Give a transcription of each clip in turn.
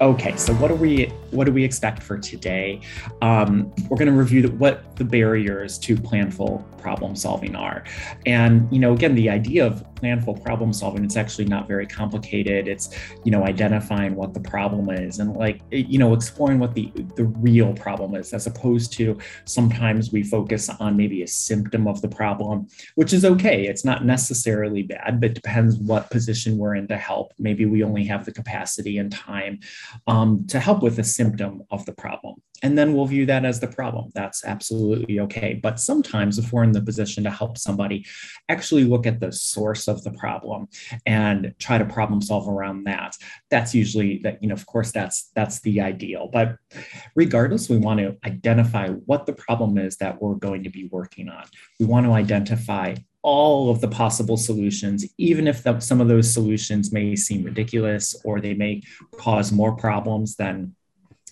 Okay, so what do we what do we expect for today? Um, we're going to review the, what the barriers to planful problem solving are, and you know, again, the idea of planful problem solving it's actually not very complicated. It's you know identifying what the problem is and like you know exploring what the the real problem is, as opposed to sometimes we focus on maybe a symptom of the problem, which is okay. It's not necessarily bad, but depends what position we're in to help. Maybe we only have the capacity and time um, to help with a symptom of the problem. And then we'll view that as the problem. That's absolutely okay. But sometimes, if we're in the position to help somebody, actually look at the source of the problem and try to problem solve around that. That's usually that, you know, of course, that's that's the ideal. But regardless, we want to identify what the problem is that we're going to be working on. We want to identify all of the possible solutions, even if the, some of those solutions may seem ridiculous or they may cause more problems than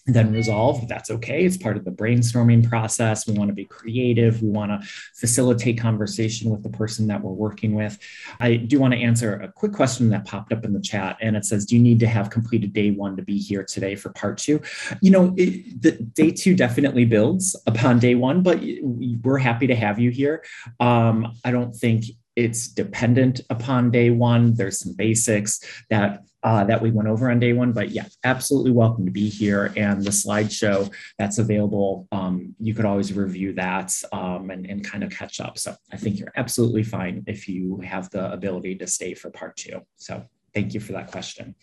then resolve. That's okay. It's part of the brainstorming process. We want to be creative. We want to facilitate conversation with the person that we're working with. I do want to answer a quick question that popped up in the chat, and it says, "Do you need to have completed day one to be here today for part two? You know, it, the day two definitely builds upon day one, but we're happy to have you here. Um, I don't think it's dependent upon day one. There's some basics that uh, that we went over on day one. But yeah, absolutely welcome to be here. And the slideshow that's available, um, you could always review that um, and, and kind of catch up. So I think you're absolutely fine if you have the ability to stay for part two. So thank you for that question.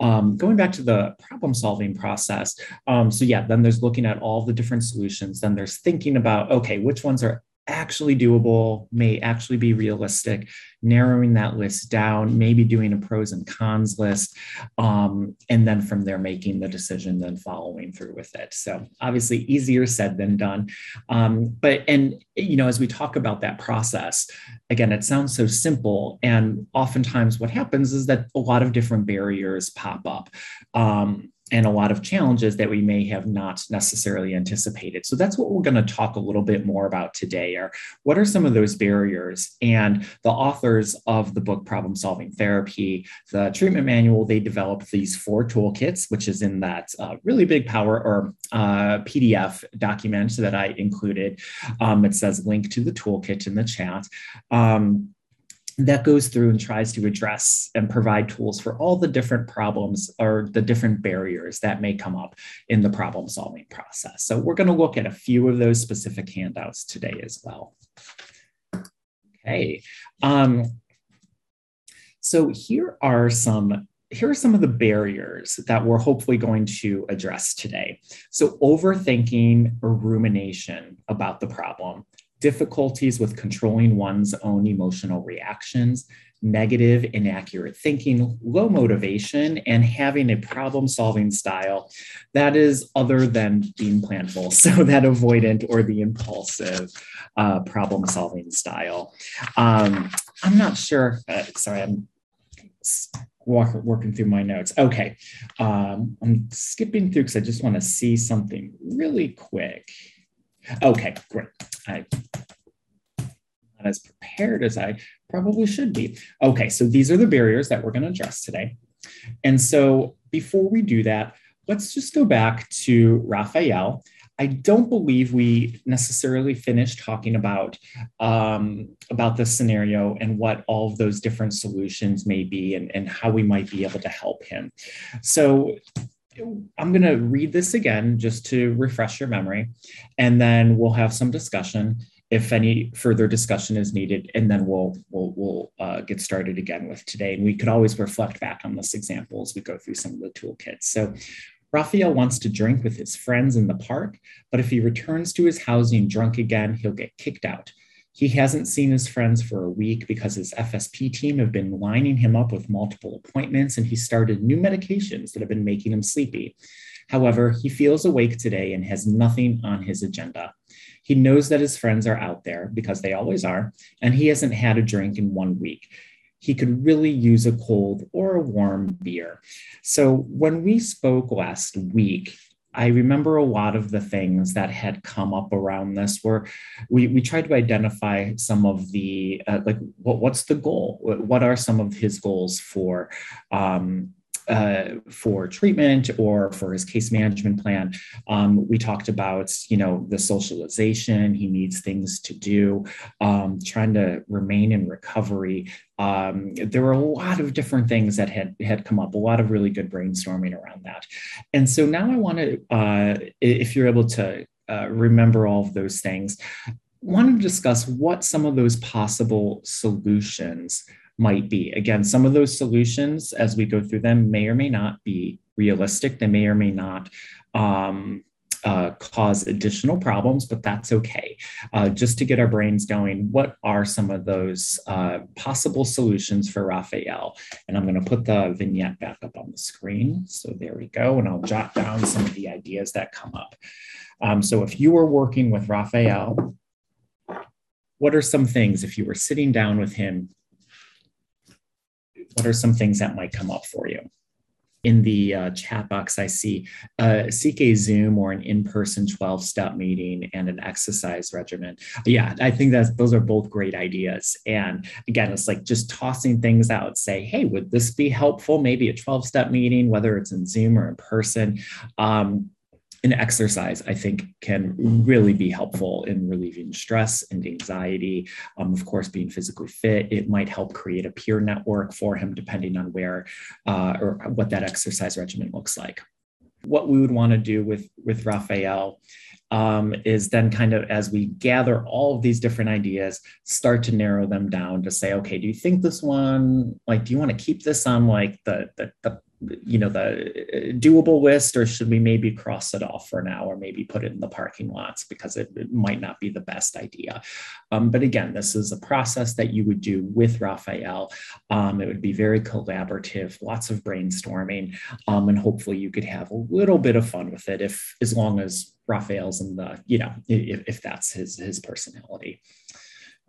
Um, going back to the problem solving process. Um, so yeah, then there's looking at all the different solutions. Then there's thinking about, okay, which ones are actually doable, may actually be realistic, narrowing that list down, maybe doing a pros and cons list, um, and then from there making the decision, then following through with it. So obviously easier said than done. Um, but and you know, as we talk about that process, again, it sounds so simple, and oftentimes what happens is that a lot of different barriers pop up. Um, and a lot of challenges that we may have not necessarily anticipated. So that's what we're going to talk a little bit more about today are what are some of those barriers and the authors of the book Problem Solving Therapy, the treatment manual, they developed these four toolkits, which is in that uh, really big power or uh, PDF document that I included. Um, it says link to the toolkit in the chat. Um, that goes through and tries to address and provide tools for all the different problems or the different barriers that may come up in the problem solving process. So we're going to look at a few of those specific handouts today as well. Okay. Um, so here are some here are some of the barriers that we're hopefully going to address today. So overthinking or rumination about the problem, difficulties with controlling one's own emotional reactions, negative, inaccurate thinking, low motivation, and having a problem solving style that is other than being planful. So, that avoidant or the impulsive uh, problem solving style. Um, I'm not sure, uh, sorry, I'm walk, working through my notes. Okay, um, I'm skipping through because I just want to see something really quick. Okay, great. I not as prepared as I probably should be. Okay, so these are the barriers that we're going to address today. And so before we do that, let's just go back to Raphael. I don't believe we necessarily finished talking about um, about the scenario and what all of those different solutions may be and, and how we might be able to help him. So I'm going to read this again just to refresh your memory, and then we'll have some discussion if any further discussion is needed, and then we'll we'll, we'll uh, get started again with today. And we could always reflect back on this example as we go through some of the toolkits. So Raphael wants to drink with his friends in the park, but if he returns to his housing drunk again, he'll get kicked out. He hasn't seen his friends for a week because his FSP team have been lining him up with multiple appointments and he started new medications that have been making him sleepy. However, he feels awake today and has nothing on his agenda. He knows that his friends are out there because they always are, and he hasn't had a drink in one week. He could really use a cold or a warm beer. So, when we spoke last week, I remember a lot of the things that had come up around this were we, we tried to identify some of the, uh, like, what, what's the goal? What are some of his goals for um, uh, for treatment or for his case management plan. Um, we talked about, you know, the socialization. He needs things to do, um, trying to remain in recovery. Um, there were a lot of different things that had had come up. A lot of really good brainstorming around that. And so now I want to, uh, if you're able to uh, remember all of those things, want to discuss what some of those possible solutions might be. Again, some of those solutions, as we go through them, may or may not be realistic. They may or may not um, uh, cause additional problems, but that's okay. Uh, just to get our brains going, what are some of those uh, possible solutions for Raphael? And I'm going to put the vignette back up on the screen. So there we go. And I'll jot down some of the ideas that come up. Um, so if you were working with Raphael, what are some things if you were sitting down with him what are some things that might come up for you? In the uh, chat box, I see uh, seek a Zoom or an in-person 12-step meeting and an exercise regimen. Yeah, I think that those are both great ideas. And again, it's like just tossing things out. Say, hey, would this be helpful? Maybe a 12-step meeting, whether it's in Zoom or in person. Um, an exercise, I think, can really be helpful in relieving stress and anxiety. Um, of course, being physically fit, it might help create a peer network for him, depending on where uh, or what that exercise regimen looks like. What we would want to do with, with Raphael um, is then kind of as we gather all of these different ideas, start to narrow them down to say, okay, do you think this one, like, do you want to keep this on like the, the, the you know the uh, doable list or should we maybe cross it off for now or maybe put it in the parking lots because it, it might not be the best idea? Um, but again this is a process that you would do with raphael. Um, it would be very collaborative lots of brainstorming um, and hopefully you could have a little bit of fun with it if as long as raphael's in the you know if, if that's his his personality.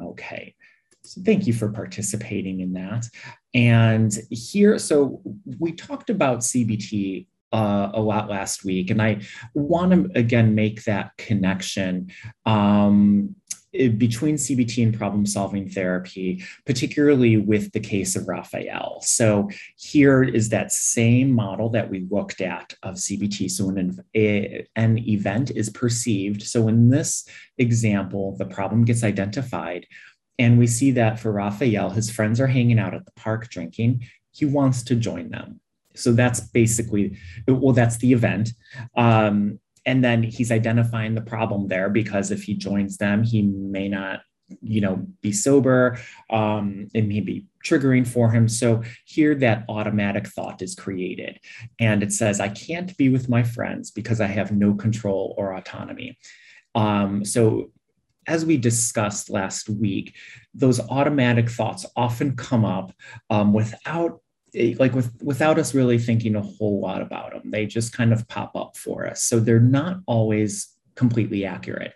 Okay so thank you for participating in that. And here, so we talked about CBT uh, a lot last week, and I want to again make that connection um, between CBT and problem solving therapy, particularly with the case of Raphael. So here is that same model that we looked at of CBT. So when an, an event is perceived, so in this example, the problem gets identified and we see that for Raphael, his friends are hanging out at the park drinking. He wants to join them. So that's basically, well, that's the event. Um, and then he's identifying the problem there because if he joins them, he may not, you know, be sober. Um, it may be triggering for him. So here that automatic thought is created. And it says, I can't be with my friends because I have no control or autonomy. Um, so as we discussed last week, those automatic thoughts often come up um, without eh, like with without us really thinking a whole lot about them they just kind of pop up for us so they're not always completely accurate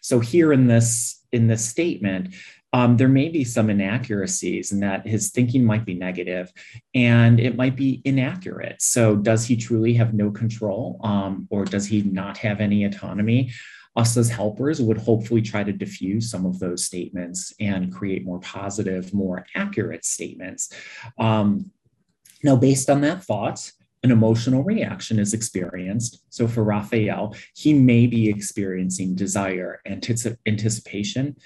so here in this in this statement um, there may be some inaccuracies in that his thinking might be negative and it might be inaccurate. So, does he truly have no control um, or does he not have any autonomy? Us as helpers would hopefully try to diffuse some of those statements and create more positive, more accurate statements. Um, now, based on that thought, an emotional reaction is experienced. So for Raphael, he may be experiencing desire, anticipation,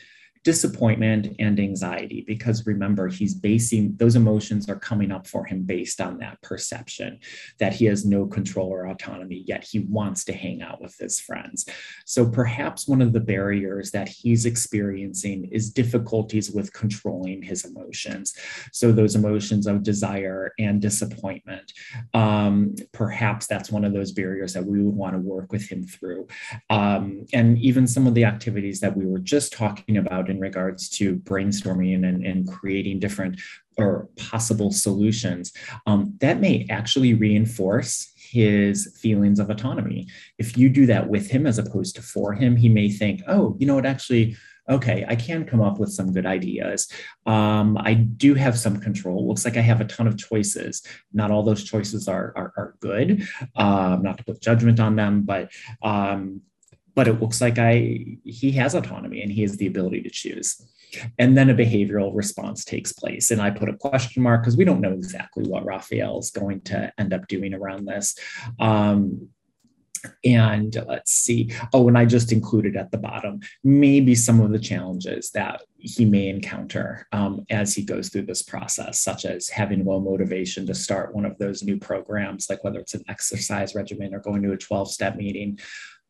disappointment and anxiety because remember he's basing those emotions are coming up for him based on that perception that he has no control or autonomy yet he wants to hang out with his friends. So perhaps one of the barriers that he's experiencing is difficulties with controlling his emotions. So those emotions of desire and disappointment um, perhaps that's one of those barriers that we would want to work with him through. Um, and even some of the activities that we were just talking about in regards to brainstorming and, and creating different or possible solutions, um, that may actually reinforce his feelings of autonomy. If you do that with him as opposed to for him, he may think, oh, you know what, actually, okay, I can come up with some good ideas. Um, I do have some control. Looks like I have a ton of choices. Not all those choices are, are, are good. Um, not to put judgment on them, but um, but it looks like I he has autonomy and he has the ability to choose. And then a behavioral response takes place. And I put a question mark because we don't know exactly what Raphael is going to end up doing around this. Um, and let's see. Oh, and I just included at the bottom maybe some of the challenges that he may encounter um, as he goes through this process, such as having low motivation to start one of those new programs, like whether it's an exercise regimen or going to a 12 step meeting,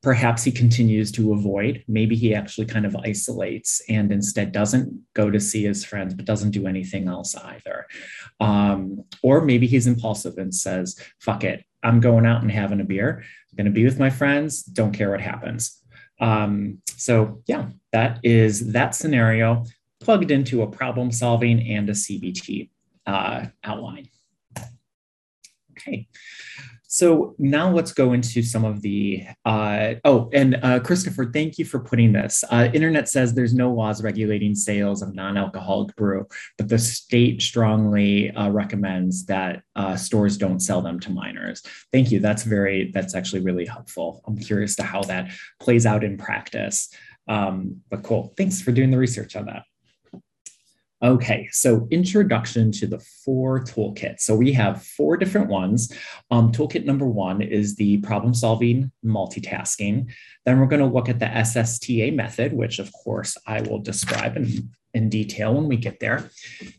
Perhaps he continues to avoid. Maybe he actually kind of isolates and instead doesn't go to see his friends, but doesn't do anything else either. Um, or maybe he's impulsive and says, fuck it, I'm going out and having a beer. I'm going to be with my friends. Don't care what happens. Um, so, yeah, that is that scenario plugged into a problem solving and a CBT uh, outline. Okay. So now let's go into some of the. Uh, oh, and uh, Christopher, thank you for putting this. Uh, Internet says there's no laws regulating sales of non-alcoholic brew, but the state strongly uh, recommends that uh, stores don't sell them to minors. Thank you. That's very. That's actually really helpful. I'm curious to how that plays out in practice. Um, but cool. Thanks for doing the research on that. Okay, so introduction to the four toolkits. So we have four different ones. Um, toolkit number one is the problem solving multitasking. Then we're going to look at the SSTA method, which of course I will describe in, in detail when we get there.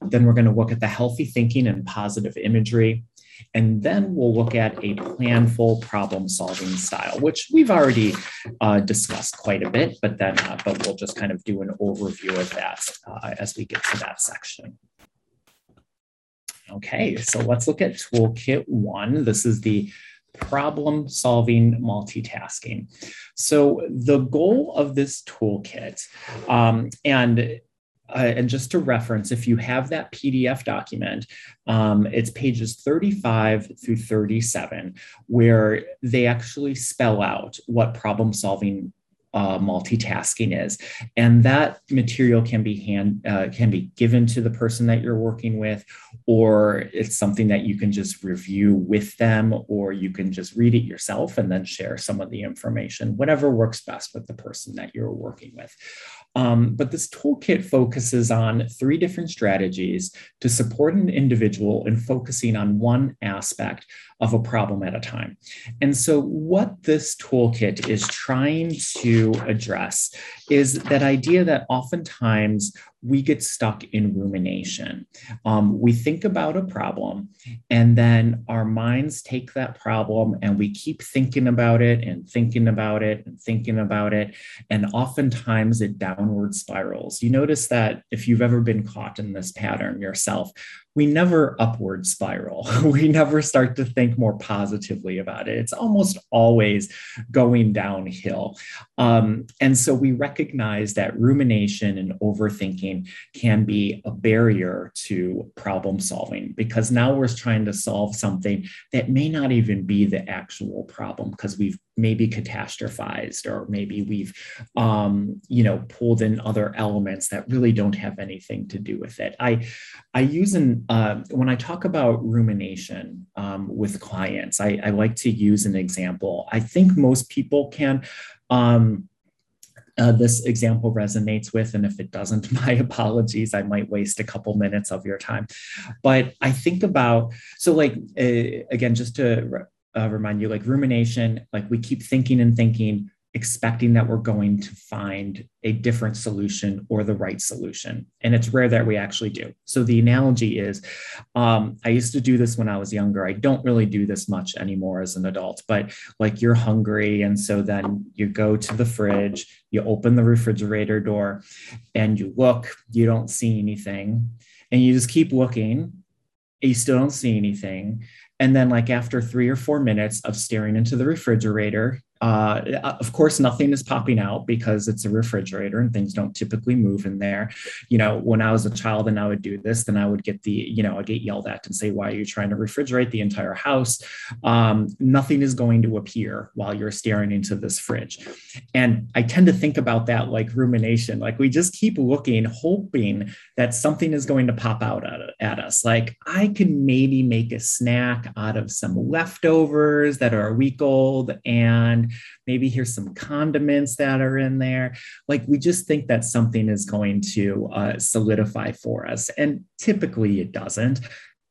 Then we're going to look at the healthy thinking and positive imagery. And then we'll look at a planful problem solving style, which we've already uh, discussed quite a bit, but then uh, but we'll just kind of do an overview of that uh, as we get to that section. Okay, so let's look at toolkit one. This is the problem solving multitasking. So the goal of this toolkit, um, and uh, and just to reference, if you have that PDF document, um, it's pages 35 through 37, where they actually spell out what problem solving uh, multitasking is, and that material can be hand uh, can be given to the person that you're working with, or it's something that you can just review with them, or you can just read it yourself and then share some of the information, whatever works best with the person that you're working with. Um, but this toolkit focuses on three different strategies to support an individual in focusing on one aspect of a problem at a time. And so, what this toolkit is trying to address is that idea that oftentimes we get stuck in rumination. Um, we think about a problem, and then our minds take that problem and we keep thinking about it and thinking about it and thinking about it. And oftentimes it downward spirals. You notice that if you've ever been caught in this pattern yourself, we never upward spiral. we never start to think more positively about it. It's almost always going downhill. Um, and so we recognize that rumination and overthinking can be a barrier to problem solving because now we're trying to solve something that may not even be the actual problem because we've maybe catastrophized or maybe we've um, you know pulled in other elements that really don't have anything to do with it i i use an uh, when i talk about rumination um, with clients I, I like to use an example i think most people can um, uh, this example resonates with. And if it doesn't, my apologies. I might waste a couple minutes of your time. But I think about, so like, uh, again, just to uh, remind you like rumination, like we keep thinking and thinking, expecting that we're going to find a different solution or the right solution. And it's rare that we actually do. So the analogy is um, I used to do this when I was younger. I don't really do this much anymore as an adult, but like you're hungry. And so then you go to the fridge, you open the refrigerator door, and you look, you don't see anything. And you just keep looking, you still don't see anything. And then, like after three or four minutes of staring into the refrigerator, uh, of course, nothing is popping out because it's a refrigerator and things don't typically move in there. You know, when I was a child and I would do this, then I would get the, you know, I get yelled at and say, why are you trying to refrigerate the entire house? Um, nothing is going to appear while you're staring into this fridge. And I tend to think about that like rumination. Like we just keep looking, hoping that something is going to pop out at, at us. Like I can maybe make a snack out of some leftovers that are a week old and maybe here's some condiments that are in there. Like we just think that something is going to uh, solidify for us. And typically it doesn't.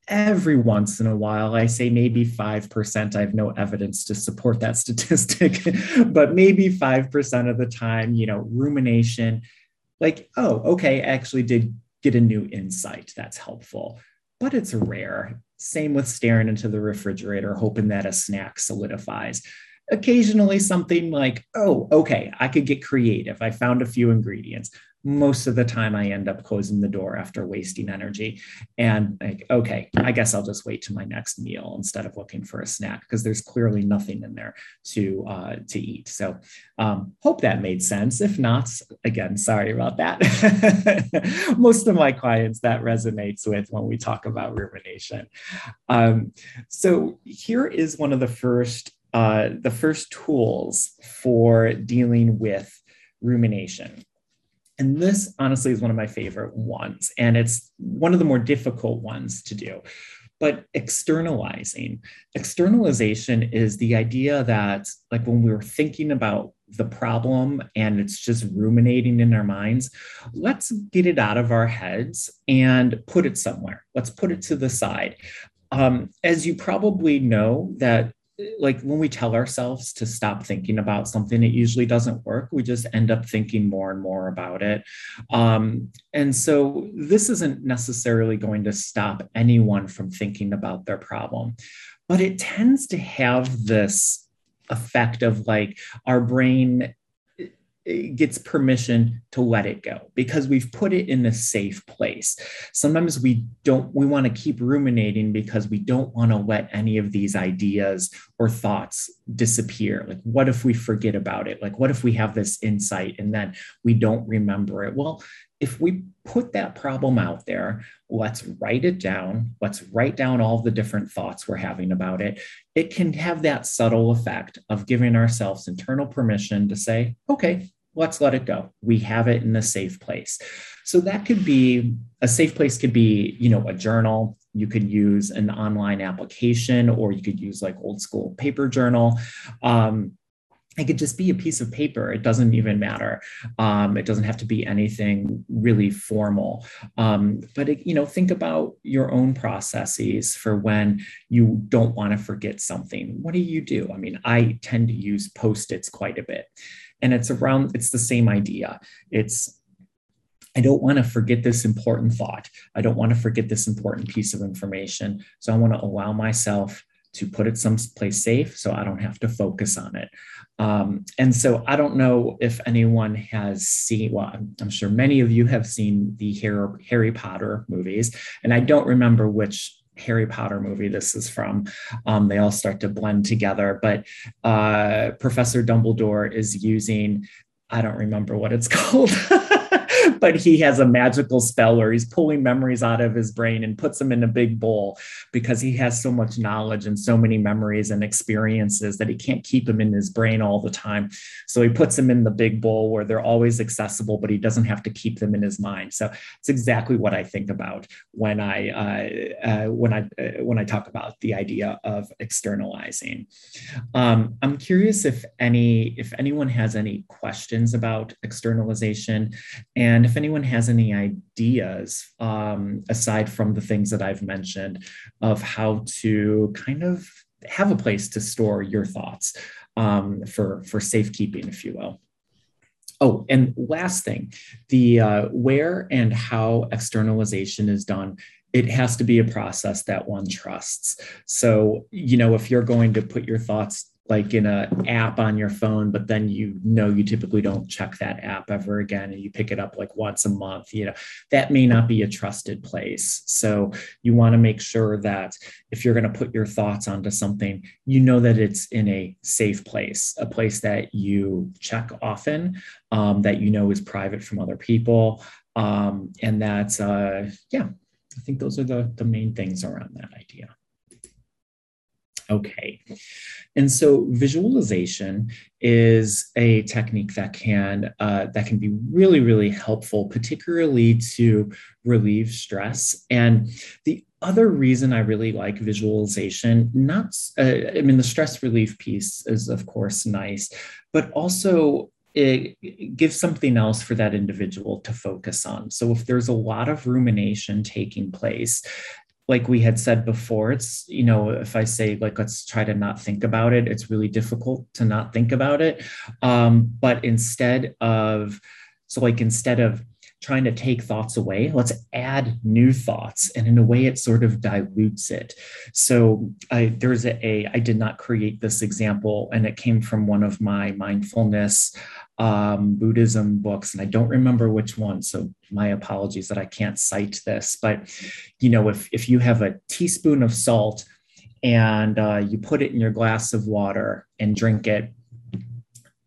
Every once in a while, I say maybe 5%. I have no evidence to support that statistic, but maybe 5% of the time, you know, rumination, like, oh, okay, I actually did get a new insight that's helpful, but it's rare. Same with staring into the refrigerator, hoping that a snack solidifies occasionally something like, oh, okay, I could get creative. I found a few ingredients. Most of the time, I end up closing the door after wasting energy. And like, okay, I guess I'll just wait to my next meal instead of looking for a snack because there's clearly nothing in there to uh, to eat. So, um, hope that made sense. If not, again, sorry about that. Most of my clients that resonates with when we talk about rumination. Um, so here is one of the first uh, the first tools for dealing with rumination. And this honestly is one of my favorite ones, and it's one of the more difficult ones to do. But externalizing, externalization is the idea that, like, when we were thinking about the problem and it's just ruminating in our minds, let's get it out of our heads and put it somewhere. Let's put it to the side. Um, as you probably know, that like when we tell ourselves to stop thinking about something it usually doesn't work. We just end up thinking more and more about it. Um, and so this isn't necessarily going to stop anyone from thinking about their problem but it tends to have this effect of like our brain gets permission to let it go because we've put it in a safe place. Sometimes we don't, we want to keep ruminating because we don't want to let any of these ideas or thoughts disappear. Like, what if we forget about it? Like, what if we have this insight and then we don't remember it? Well, if we put that problem out there, let's write it down. Let's write down all the different thoughts we're having about it. It can have that subtle effect of giving ourselves internal permission to say, okay, let's let it go. We have it in a safe place. So that could be a safe place could be, you know, a journal. You could use an online application, or you could use like old school paper journal. Um, it could just be a piece of paper. It doesn't even matter. Um, it doesn't have to be anything really formal. Um, but it, you know, think about your own processes for when you don't want to forget something. What do you do? I mean, I tend to use post-its quite a bit and it's around it's the same idea it's I don't want to forget this important thought. I don't want to forget this important piece of information. So I want to allow myself to put it someplace safe so I don't have to focus on it. Um, and so I don't know if anyone has seen, well, I'm, I'm sure many of you have seen the Harry, Harry Potter movies, and I don't remember which Harry Potter movie this is from. Um, they all start to blend together, but uh, Professor Dumbledore is using, I don't remember what it's called. but he has a magical spell where he's pulling memories out of his brain and puts them in a big bowl because he has so much knowledge and so many memories and experiences that he can't keep them in his brain all the time. So he puts them in the big bowl where they're always accessible, but he doesn't have to keep them in his mind. So it's exactly what I think about when I uh, uh, when I uh, when I talk about the idea of externalizing. Um, I'm curious if any if anyone has any questions about externalization and and if anyone has any ideas, um, aside from the things that I've mentioned, of how to kind of have a place to store your thoughts um, for, for safekeeping, if you will. Oh, and last thing, the uh, where and how externalization is done it has to be a process that one trusts. So, you know, if you're going to put your thoughts like in a app on your phone but then you know you typically don't check that app ever again and you pick it up like once a month you know that may not be a trusted place. So you want to make sure that if you're going to put your thoughts onto something you know that it's in a safe place a place that you check often um, that you know is private from other people um, and that's uh, yeah i think those are the, the main things around that idea Okay. And so visualization is a technique that can uh, that can be really really helpful, particularly to relieve stress. And the other reason I really like visualization, not uh, I mean the stress relief piece is of course nice, but also it gives something else for that individual to focus on. So if there's a lot of rumination taking place, like we had said before it's you know if i say like let's try to not think about it it's really difficult to not think about it. Um, but instead of so like instead of trying to take thoughts away let's add new thoughts and in a way it sort of dilutes it. So I, there's a, a i did not create this example and it came from one of my mindfulness um, Buddhism books, and I don't remember which one. So my apologies that I can't cite this. But you know, if if you have a teaspoon of salt and uh, you put it in your glass of water and drink it,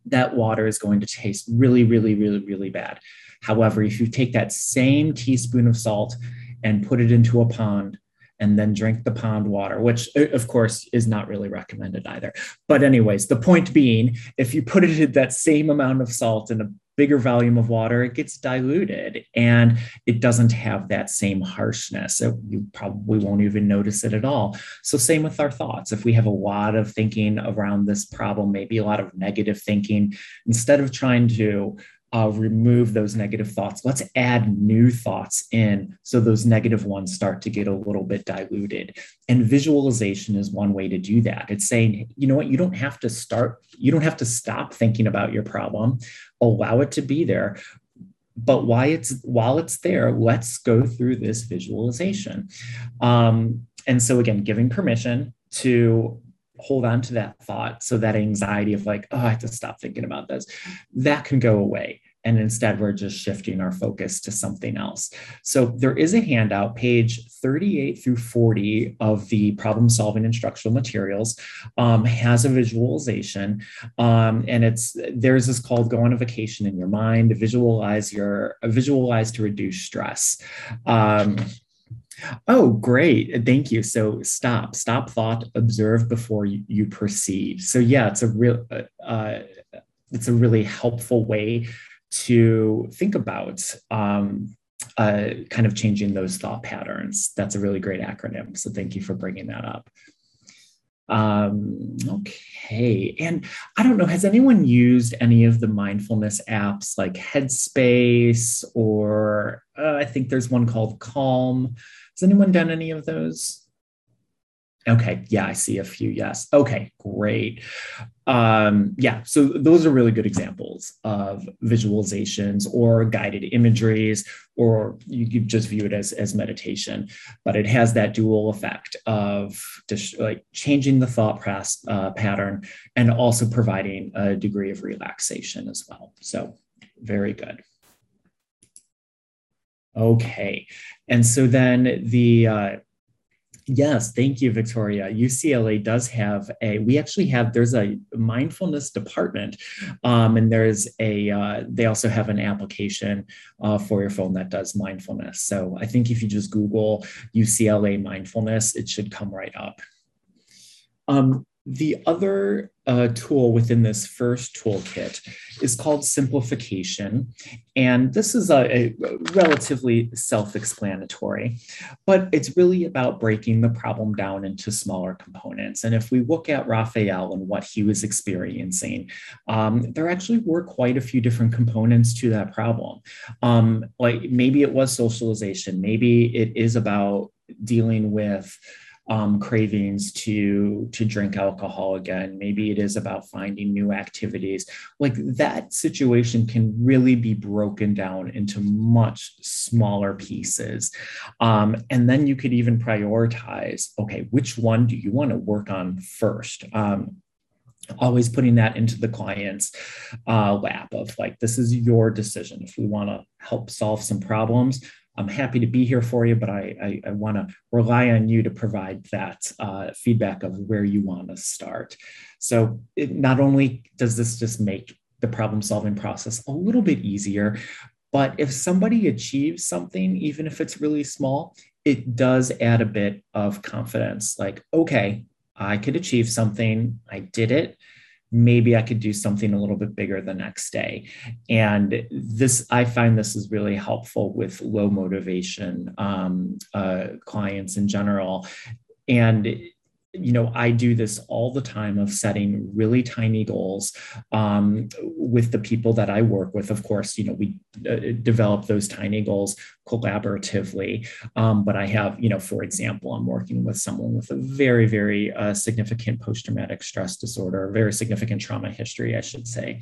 that water is going to taste really, really, really, really bad. However, if you take that same teaspoon of salt and put it into a pond and then drink the pond water, which uh, of course is not really recommended either. But, anyways, the point being, if you put it in that same amount of salt in a bigger volume of water, it gets diluted and it doesn't have that same harshness. you probably won't even notice it at all. So, same with our thoughts. If we have a lot of thinking around this problem, maybe a lot of negative thinking, instead of trying to uh, remove those negative thoughts. Let's add new thoughts in so those negative ones start to get a little bit diluted. And visualization is one way to do that. It's saying, you know what, you don't have to start, you don't have to stop thinking about your problem, allow it to be there. But why it's while it's there, let's go through this visualization. Um, and so again, giving permission to hold on to that thought. So that anxiety of like oh i have to stop thinking about this. That can go away. And instead we're just shifting our focus to something else. So there is a handout page 38 through 40 of the problem solving instructional materials um, has a visualization um, and it's there's this called go on a vacation in your mind visualize your visualize to reduce stress. Um, Oh, great. Thank you. So stop, stop thought, observe before you, you perceive. So yeah, it's a real, uh, uh, it's a really helpful way to think about um, uh, kind of changing those thought patterns. That's a really great acronym. So thank you for bringing that up. Um, okay. And I don't know, has anyone used any of the mindfulness apps like Headspace or uh, I think there's one called Calm? Has anyone done any of those? Okay, yeah, I see a few. Yes. Okay, great. Um, yeah, so those are really good examples of visualizations or guided imageries, or you could just view it as, as meditation. But it has that dual effect of just like changing the thought press, uh, pattern and also providing a degree of relaxation as well. So, very good. Okay. And so then the, uh, yes, thank you, Victoria. UCLA does have a, we actually have, there's a mindfulness department, um, and there's a, uh, they also have an application uh, for your phone that does mindfulness. So I think if you just Google UCLA mindfulness, it should come right up. Um, the other uh, tool within this first toolkit is called simplification. And this is a, a relatively self explanatory, but it's really about breaking the problem down into smaller components. And if we look at Raphael and what he was experiencing, um, there actually were quite a few different components to that problem. Um, like maybe it was socialization, maybe it is about dealing with um, cravings to to drink alcohol again. Maybe it is about finding new activities. Like that situation can really be broken down into much smaller pieces. Um, and then you could even prioritize okay which one do you want to work on first? Um, always putting that into the client's uh, lap of like this is your decision. If we want to help solve some problems i'm happy to be here for you but i i, I want to rely on you to provide that uh, feedback of where you want to start so it, not only does this just make the problem solving process a little bit easier but if somebody achieves something even if it's really small it does add a bit of confidence like okay I could achieve something. I did it. Maybe I could do something a little bit bigger the next day. And this, I find this is really helpful with low motivation um, uh, clients in general. And you know i do this all the time of setting really tiny goals um, with the people that i work with. Of course you know we uh, develop those tiny goals collaboratively. Um, but i have you know for example i'm working with someone with a very very uh, significant post-traumatic stress disorder very significant trauma history i should say.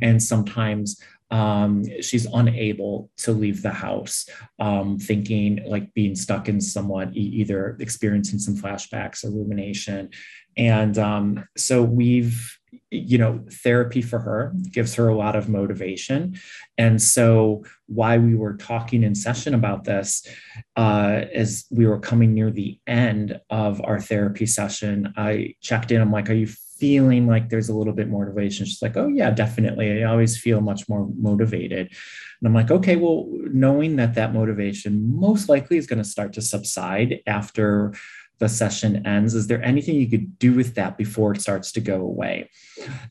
And sometimes um, she's unable to leave the house, um, thinking like being stuck in somewhat either experiencing some flashbacks or rumination. And um, so we've, you know, therapy for her gives her a lot of motivation. And so, why we were talking in session about this, uh, as we were coming near the end of our therapy session, I checked in. I'm like, Are you feeling like there's a little bit more motivation. She's like, oh, yeah, definitely. I always feel much more motivated. And I'm like, okay, well, knowing that that motivation most likely is going to start to subside after the session ends, is there anything you could do with that before it starts to go away?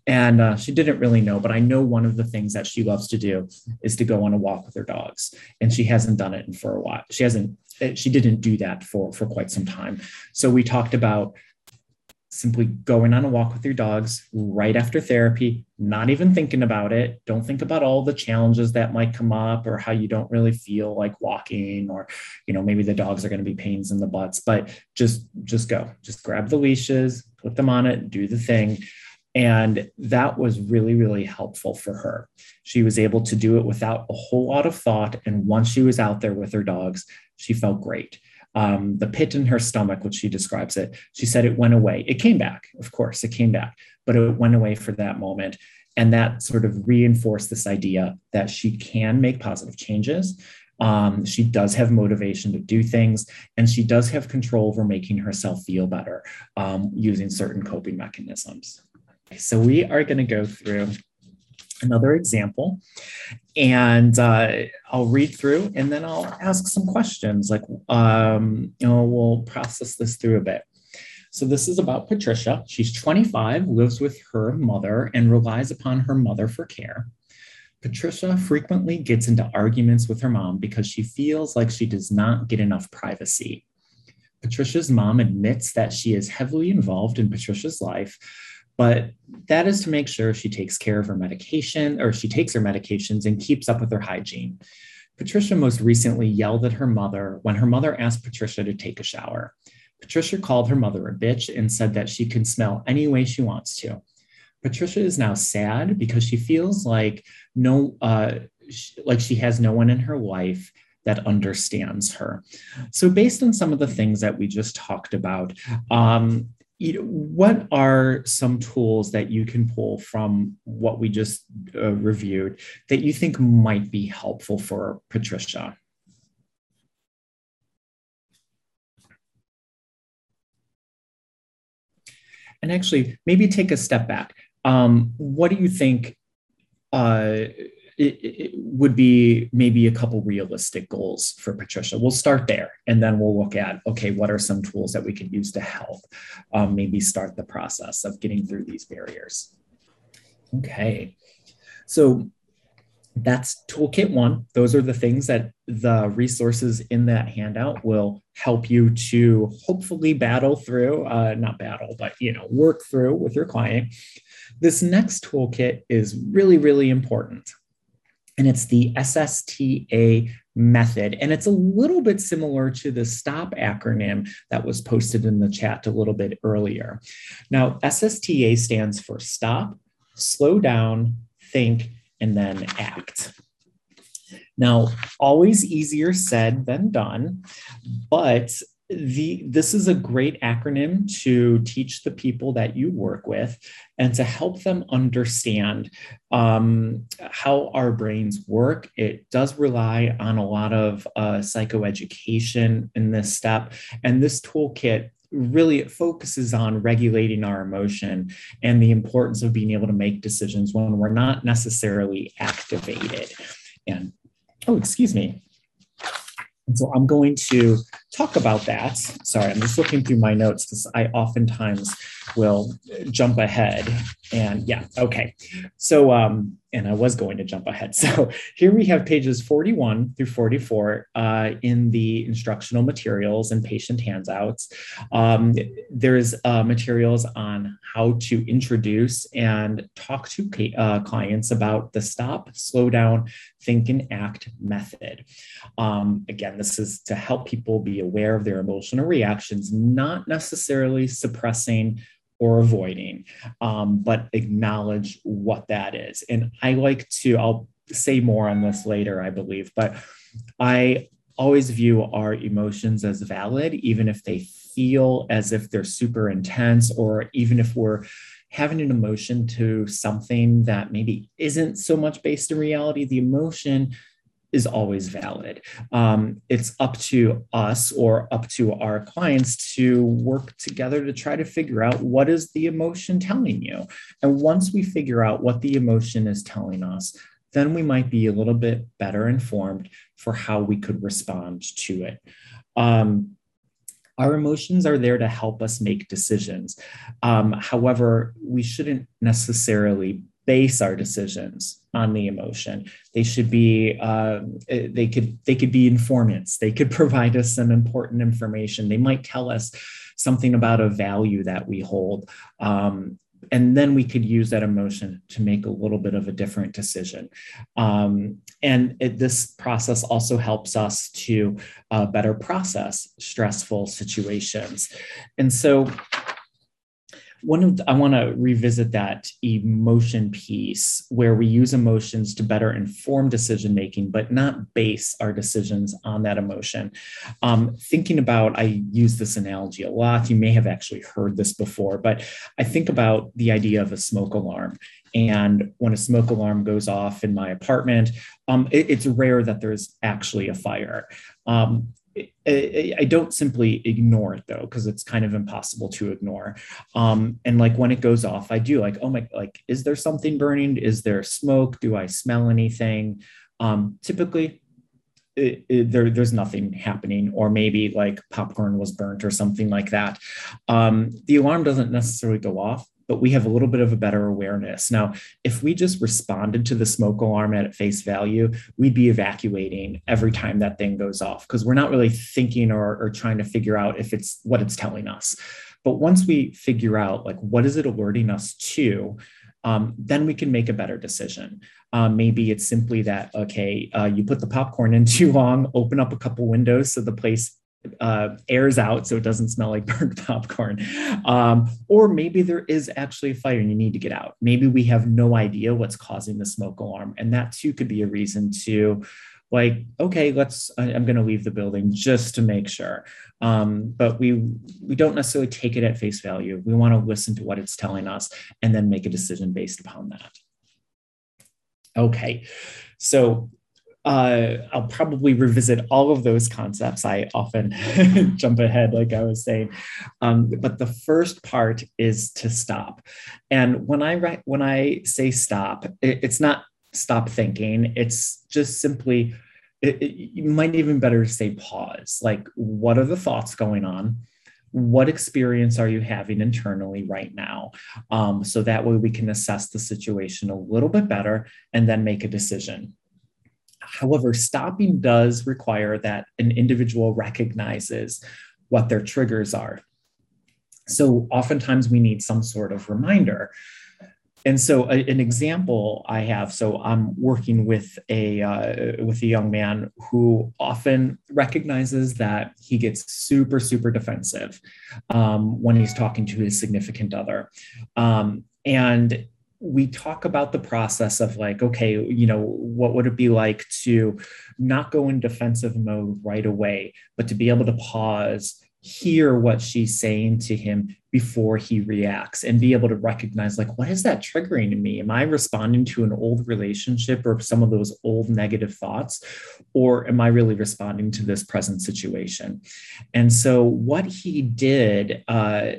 And uh, she didn't really know, but I know one of the things that she loves to do is to go on a walk with her dogs. And she hasn't done it for a while. She hasn't, she didn't do that for, for quite some time. So we talked about simply going on a walk with your dogs right after therapy, not even thinking about it. Don't think about all the challenges that might come up or how you don't really feel like walking or, you know, maybe the dogs are going to be pains in the butts, but just just go. Just grab the leashes, put them on it, do the thing. And that was really, really helpful for her. She was able to do it without a whole lot of thought. And once she was out there with her dogs, she felt great um, the pit in her stomach, which she describes it, she said it went away. It came back, of course, it came back, but it went away for that moment. And that sort of reinforced this idea that she can make positive changes. Um, she does have motivation to do things, and she does have control over making herself feel better um, using certain coping mechanisms. So, we are going to go through another example. And uh, i'll read through and then i'll ask some questions like um, you know we'll process this through a bit. So this is about patricia. She's 25 lives with her mother and relies upon her mother for care. Patricia frequently gets into arguments with her mom because she feels like she does not get enough privacy. Patricia's mom admits that she is heavily involved in patricia's life but that is to make sure she takes care of her medication or she takes her medications and keeps up with her hygiene. Patricia most recently yelled at her mother when her mother asked Patricia to take a shower. Patricia called her mother a bitch and said that she can smell any way she wants to. Patricia is now sad because she feels like no, uh, like she has no one in her life that understands her. So, based on some of the things that we just talked about, um, you know, what are some tools that you can pull from what we just uh, reviewed that you think might be helpful for Patricia? And actually, maybe take a step back. Um, what do you think uh, it, it would be maybe a couple realistic goals for Patricia. We'll start there and then we'll look at okay, what are some tools that we can use to help um, maybe start the process of getting through these barriers. Okay, so that's toolkit one. Those are the things that the resources in that handout will help you to hopefully battle through, uh, not battle, but you know, work through with your client. This next toolkit is really, really important and it's the SSTA method. And it's a little bit similar to the STOP acronym that was posted in the chat a little bit earlier. Now, SSTA stands for stop, slow down, think, and then act. Now, always easier said than done, but the this is a great acronym to teach the people that you work with and to help them understand um, how our brains work. It does rely on a lot of uh, psychoeducation in this step. And this toolkit really it focuses on regulating our emotion and the importance of being able to make decisions when we're not necessarily activated. And oh excuse me and so I'm going to talk about that. Sorry, I'm just looking through my notes because I oftentimes will jump ahead. And yeah, okay. So, um, and I was going to jump ahead. So here we have pages 41 through 44 uh, in the instructional materials and patient handouts. Um, there's uh, materials on how to introduce and talk to uh, clients about the stop, slow down, think and act method. Um, again, this is to help people be aware of their emotional reactions, not necessarily suppressing or avoiding, um, but acknowledge what that is. And I like to, I'll say more on this later, I believe, but I always view our emotions as valid, even if they feel as if they're super intense, or even if we're having an emotion to something that maybe isn't so much based in reality, the emotion is always valid. Um, it's up to us or up to our clients to work together to try to figure out what is the emotion telling you. And once we figure out what the emotion is telling us, then we might be a little bit better informed for how we could respond to it. Um, our emotions are there to help us make decisions. Um, however, we shouldn't necessarily base our decisions on the emotion. They should be uh, they could they could be informants. They could provide us some important information. They might tell us something about a value that we hold. Um, and then we could use that emotion to make a little bit of a different decision. Um, and it, this process also helps us to uh, better process stressful situations. And so one of the, I want to revisit that emotion piece where we use emotions to better inform decision making, but not base our decisions on that emotion. Um, thinking about, I use this analogy a lot. You may have actually heard this before, but I think about the idea of a smoke alarm. And when a smoke alarm goes off in my apartment, um, it, it's rare that there's actually a fire. Um, I don't simply ignore it though, because it's kind of impossible to ignore. Um, and like when it goes off, I do like, oh my, like, is there something burning? Is there smoke? Do I smell anything? Um, typically, it, it, there, there's nothing happening, or maybe like popcorn was burnt or something like that. Um, the alarm doesn't necessarily go off, but we have a little bit of a better awareness. Now, if we just responded to the smoke alarm at face value, we'd be evacuating every time that thing goes off because we're not really thinking or, or trying to figure out if it's what it's telling us. But once we figure out like what is it alerting us to, um, then we can make a better decision. Um, maybe it's simply that okay, uh, you put the popcorn in too long, open up a couple windows so the place uh, airs out so it doesn't smell like burnt popcorn. Um, or maybe there is actually a fire and you need to get out. Maybe we have no idea what's causing the smoke alarm. And that too could be a reason to like, okay, let's, I'm going to leave the building just to make sure. Um, but we, we don't necessarily take it at face value. We want to listen to what it's telling us and then make a decision based upon that. Okay. So uh, I'll probably revisit all of those concepts. I often jump ahead, like I was saying. Um, but the first part is to stop. And when I write, when I say stop, it, it's not stop thinking. It's just simply. It, it, you might even better say pause. Like, what are the thoughts going on? what experience are you having internally right now um, so that way we can assess the situation a little bit better and then make a decision However, stopping does require that an individual recognizes what their triggers are. So oftentimes we need some sort of reminder. And so a, an example I have, so I'm working with a uh, with a young man who often recognizes that he gets super super defensive um, when he's talking to his significant other, um, and we talk about the process of like okay you know what would it be like to not go in defensive mode right away but to be able to pause hear what she's saying to him before he reacts and be able to recognize like what is that triggering in me? Am i responding to an old relationship or some of those old negative thoughts? Or am i really responding to this present situation? And so what he did uh,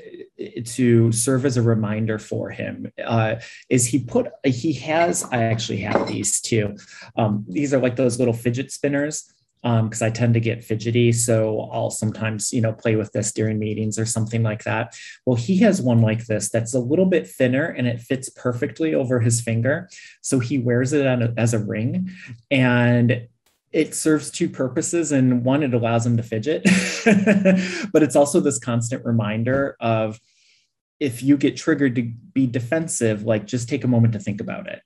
to serve as a reminder for him uh, is he put he has i actually have these too. Um, these are like those little fidget spinners because um, I tend to get fidgety. So I'll sometimes, you know, play with this during meetings or something like that. Well, he has one like this that's a little bit thinner and it fits perfectly over his finger. So he wears it a, as a ring and it serves two purposes. And one, it allows him to fidget, but it's also this constant reminder of, if you get triggered to be defensive, like just take a moment to think about it.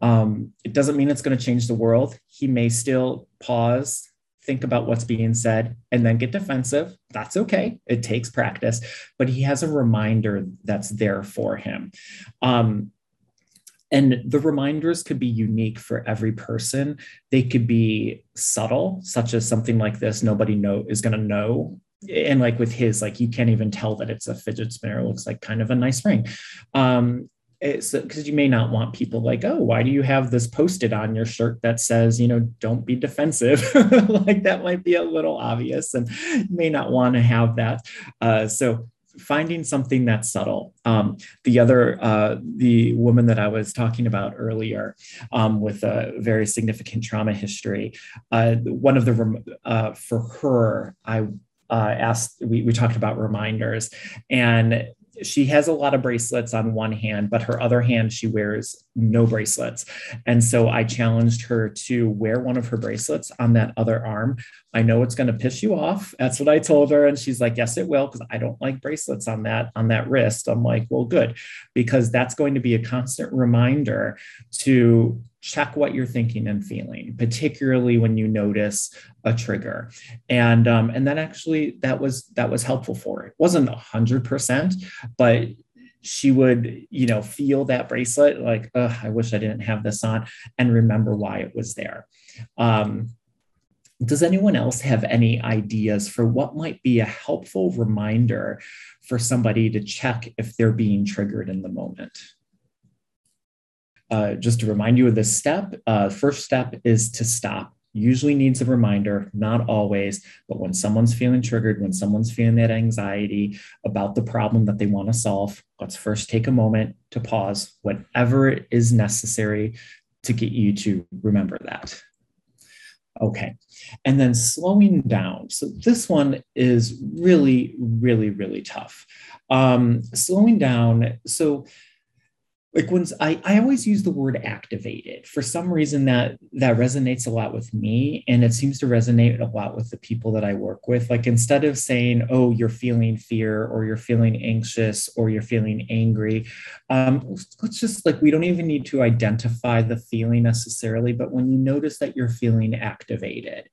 Um, it doesn't mean it's going to change the world. He may still pause, think about what's being said, and then get defensive. That's okay. It takes practice, but he has a reminder that's there for him. Um, and the reminders could be unique for every person. They could be subtle, such as something like this nobody know is going to know and like with his like you can't even tell that it's a fidget spinner it looks like kind of a nice ring um it's because you may not want people like, oh, why do you have this posted on your shirt that says, you know, don't be defensive? like that might be a little obvious and you may not want to have that. Uh, so finding something that's subtle. Um, the other, uh, the woman that I was talking about earlier um, with a very significant trauma history, uh, one of the, uh, for her, I uh, asked, we, we talked about reminders and she has a lot of bracelets on one hand, but her other hand, she wears no bracelets. And so I challenged her to wear one of her bracelets on that other arm. I know it's going to piss you off. That's what I told her. And she's like, yes, it will, because I don't like bracelets on that, on that wrist. I'm like, well, good, because that's going to be a constant reminder to check what you're thinking and feeling, particularly when you notice a trigger. And um, and that actually that was that was helpful for it. wasn't a hundred percent, but she would, you know, feel that bracelet like, I wish I didn't have this on, and remember why it was there. Um, does anyone else have any ideas for what might be a helpful reminder for somebody to check if they're being triggered in the moment? Uh, just to remind you of this step, uh, first step is to stop. Usually needs a reminder, not always, but when someone's feeling triggered, when someone's feeling that anxiety about the problem that they want to solve, let's first take a moment to pause, whatever is necessary to get you to remember that. Okay. And then slowing down. So this one is really, really, really tough. Um, slowing down. So like when I, I always use the word activated. For some reason that that resonates a lot with me and it seems to resonate a lot with the people that i work with. Like instead of saying oh you're feeling fear or you're feeling anxious or you're feeling angry um, let's just like we don't even need to identify the feeling necessarily but when you notice that you're feeling activated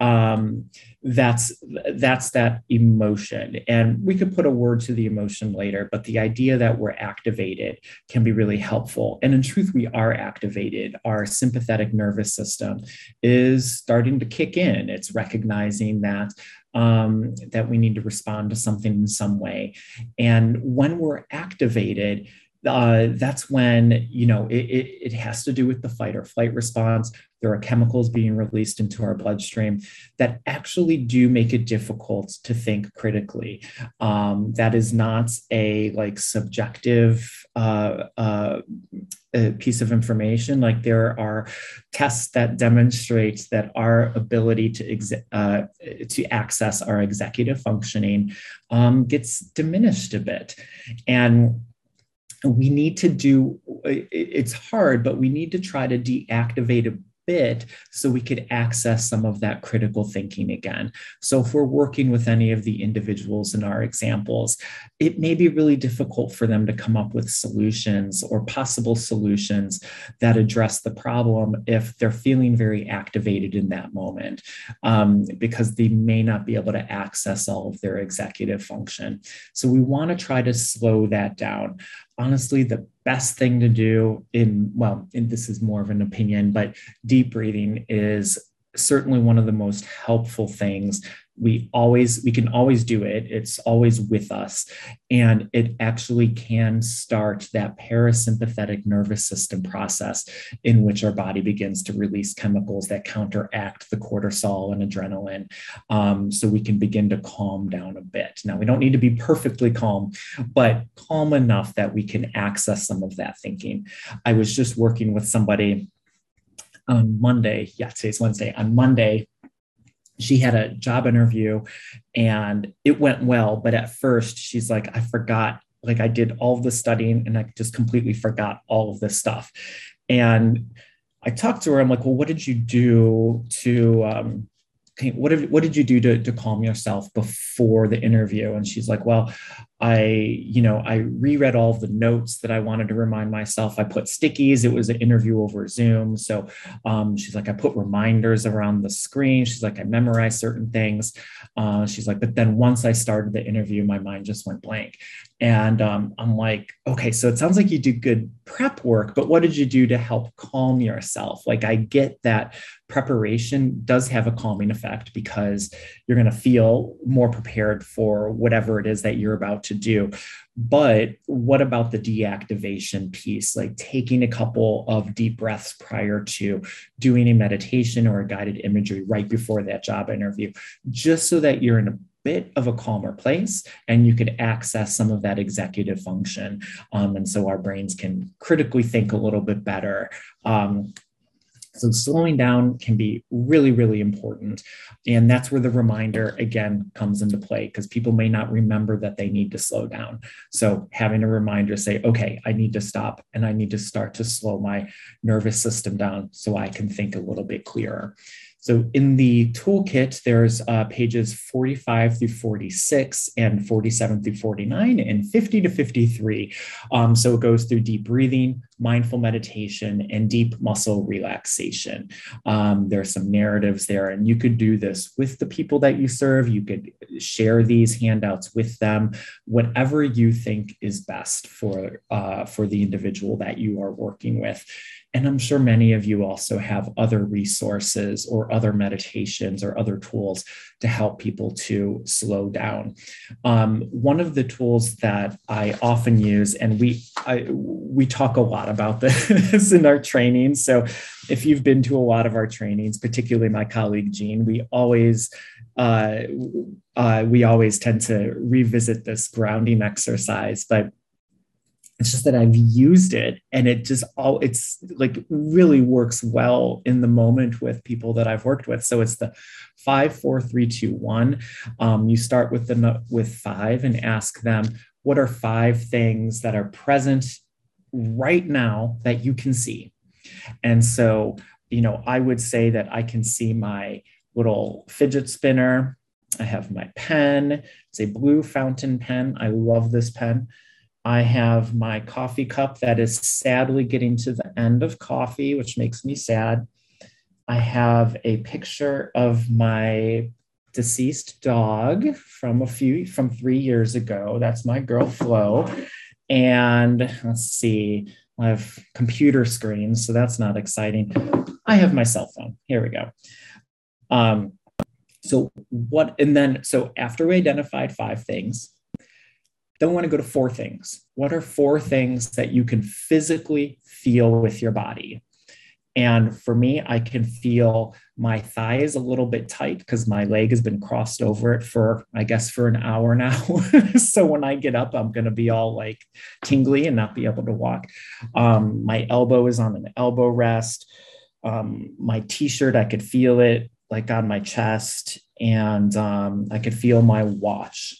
um, that's that's that emotion. And we could put a word to the emotion later but the idea that we're activated can be really helpful. And in truth we are activated. Our sympathetic nervous system is starting to kick in. It's recognizing that um, that we need to respond to something in some way. And when we're activated uh, that's when you know it, it, it, has to do with the fight or flight response there are chemicals being released into our bloodstream that actually do make it difficult to think critically. Um, that is not a like subjective uh, uh, piece of information. Like there are tests that demonstrate that our ability to ex- uh, to access our executive functioning um, gets diminished a bit. And we need to do it's hard but we need to try to deactivate a bit so we could access some of that critical thinking again. So, if we're working with any of the individuals in our examples, it may be really difficult for them to come up with solutions or possible solutions that address the problem if they're feeling very activated in that moment, um, because they may not be able to access all of their executive function. So, we want to try to slow that down honestly the best thing to do in well and this is more of an opinion but deep breathing is certainly one of the most helpful things. We always we can always do it. It's always with us. And it actually can start that parasympathetic nervous system process in which our body begins to release chemicals that counteract the cortisol and adrenaline. Um, so we can begin to calm down a bit. Now we don't need to be perfectly calm but calm enough that we can access some of that thinking. I was just working with somebody on monday yeah today's wednesday. On monday she had a job interview and it went well but at first she's like i forgot like i did all the studying and i just completely forgot all of this stuff. And i talked to her i'm like well what did you do to um, what did, what did you do to, to calm yourself before the interview and she's like well I, you know, I reread all the notes that I wanted to remind myself. I put stickies. It was an interview over Zoom. So um, she's like, I put reminders around the screen. She's like, I memorized certain things. Uh, she's like, but then once I started the interview, my mind just went blank. And um, I'm like, okay, so it sounds like you do good prep work, but what did you do to help calm yourself? Like, I get that preparation does have a calming effect because you're going to feel more prepared for whatever it is that you're about to do. But what about the deactivation piece, like taking a couple of deep breaths prior to doing a meditation or a guided imagery right before that job interview, just so that you're in a bit of a calmer place and you could access some of that executive function. Um, and so our brains can critically think a little bit better. Um, so slowing down can be really, really important. And that's where the reminder again comes into play because people may not remember that they need to slow down. So having a reminder say, okay, I need to stop and I need to start to slow my nervous system down so I can think a little bit clearer. So in the toolkit, there's uh, pages 45 through 46 and 47 through 49 and 50 to 53. Um, so it goes through deep breathing, mindful meditation, and deep muscle relaxation. Um, there are some narratives there, and you could do this with the people that you serve. You could share these handouts with them, whatever you think is best for, uh, for the individual that you are working with. And I'm sure many of you also have other resources or other meditations or other tools to help people to slow down. Um, one of the tools that I often use, and we I, we talk a lot about this in our trainings. So if you've been to a lot of our trainings, particularly my colleague Jean, we always uh, uh, we always tend to revisit this grounding exercise, but it's just that I've used it and it just all it's like really works well in the moment with people that I've worked with. So it's the five, four, three, two, one. Um, you start with the with five and ask them what are five things that are present right now that you can see. And so, you know, I would say that I can see my little fidget spinner. I have my pen. It's a blue fountain pen. I love this pen. I have my coffee cup that is sadly getting to the end of coffee, which makes me sad. I have a picture of my deceased dog from a few from three years ago. That's my girl Flo. And let's see, I have computer screens, so that's not exciting. I have my cell phone. Here we go. Um, so what, and then so after we identified five things, then we want to go to four things. What are four things that you can physically feel with your body? And for me, I can feel my thigh is a little bit tight because my leg has been crossed over it for, I guess, for an hour now. so when I get up, I'm going to be all like tingly and not be able to walk. Um, my elbow is on an elbow rest. Um, my t shirt, I could feel it like on my chest. And um, I could feel my watch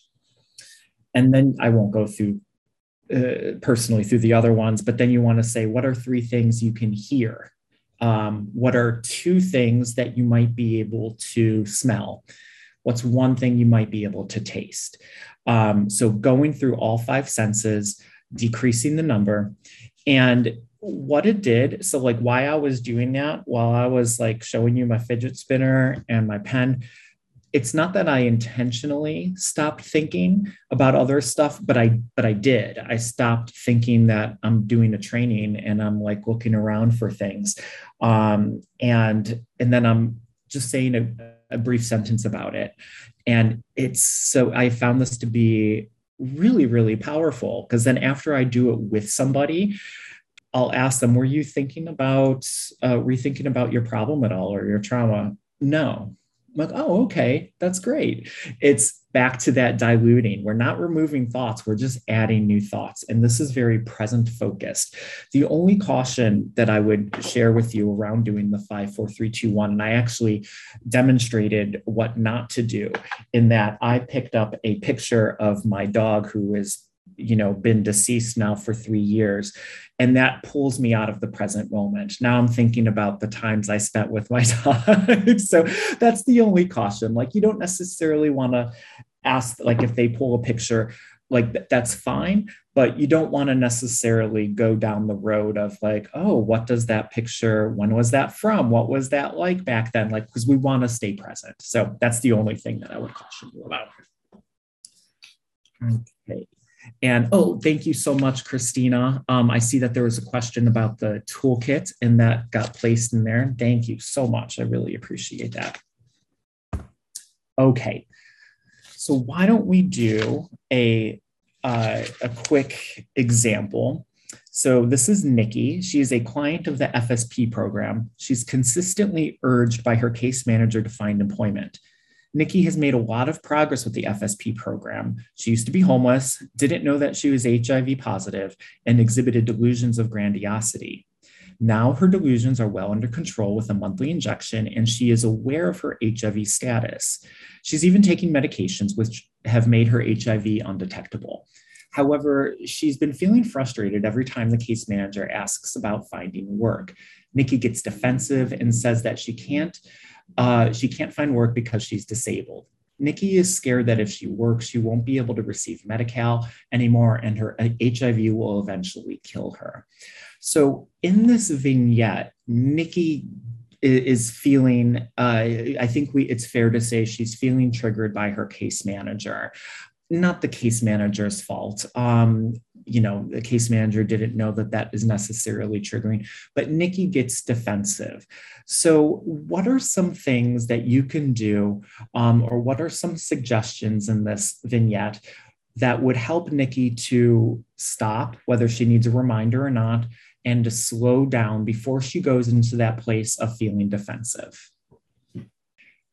and then I won't go through uh, personally through the other ones, but then you want to say, what are three things you can hear? Um, what are two things that you might be able to smell? What's one thing you might be able to taste? Um, so going through all five senses, decreasing the number. And what it did, so like why I was doing that while I was like showing you my fidget spinner and my pen, it's not that I intentionally stopped thinking about other stuff, but I but I did. I stopped thinking that I'm doing a training and I'm like looking around for things, um, and and then I'm just saying a, a brief sentence about it. And it's so I found this to be really, really powerful because then after I do it with somebody, I'll ask them, were you thinking about, uh, were you thinking about your problem at all or your trauma? No. I'm like, oh, okay, that's great. It's back to that diluting. We're not removing thoughts, we're just adding new thoughts. And this is very present focused. The only caution that I would share with you around doing the five, four, three, two, one, and I actually demonstrated what not to do in that I picked up a picture of my dog who is you know been deceased now for three years. And that pulls me out of the present moment. Now i'm thinking about the times i spent with my dog so that's the only caution. Like you don't necessarily want to ask like if they pull a picture like that's fine. But you don't want to necessarily go down the road of like oh what does that picture when was that from? What was that like back then? Like because we want to stay present. So that's the only thing that i would caution you about. Okay and oh, thank you so much, Christina. Um, I see that there was a question about the toolkit and that got placed in there. Thank you so much. I really appreciate that. Okay, so why don't we do a, uh, a quick example. So this is Nikki. She is a client of the FSP program. She's consistently urged by her case manager to find employment. Nikki has made a lot of progress with the FSP program. She used to be homeless, didn't know that she was HIV positive, and exhibited delusions of grandiosity. Now her delusions are well under control with a monthly injection, and she is aware of her HIV status. She's even taking medications which have made her HIV undetectable. However, she's been feeling frustrated every time the case manager asks about finding work. Nikki gets defensive and says that she can't uh, she can't find work because she's disabled. Nikki is scared that if she works, she won't be able to receive Medi-Cal anymore, and her HIV will eventually kill her. So, in this vignette, Nikki is feeling uh, i think we it's fair to say she's feeling triggered by her case manager not the case manager's fault um, you know the case manager didn't know that that is necessarily triggering but nikki gets defensive. So what are some things that you can do um, or what are some suggestions in this vignette that would help nikki to stop whether she needs a reminder or not and to slow down before she goes into that place of feeling defensive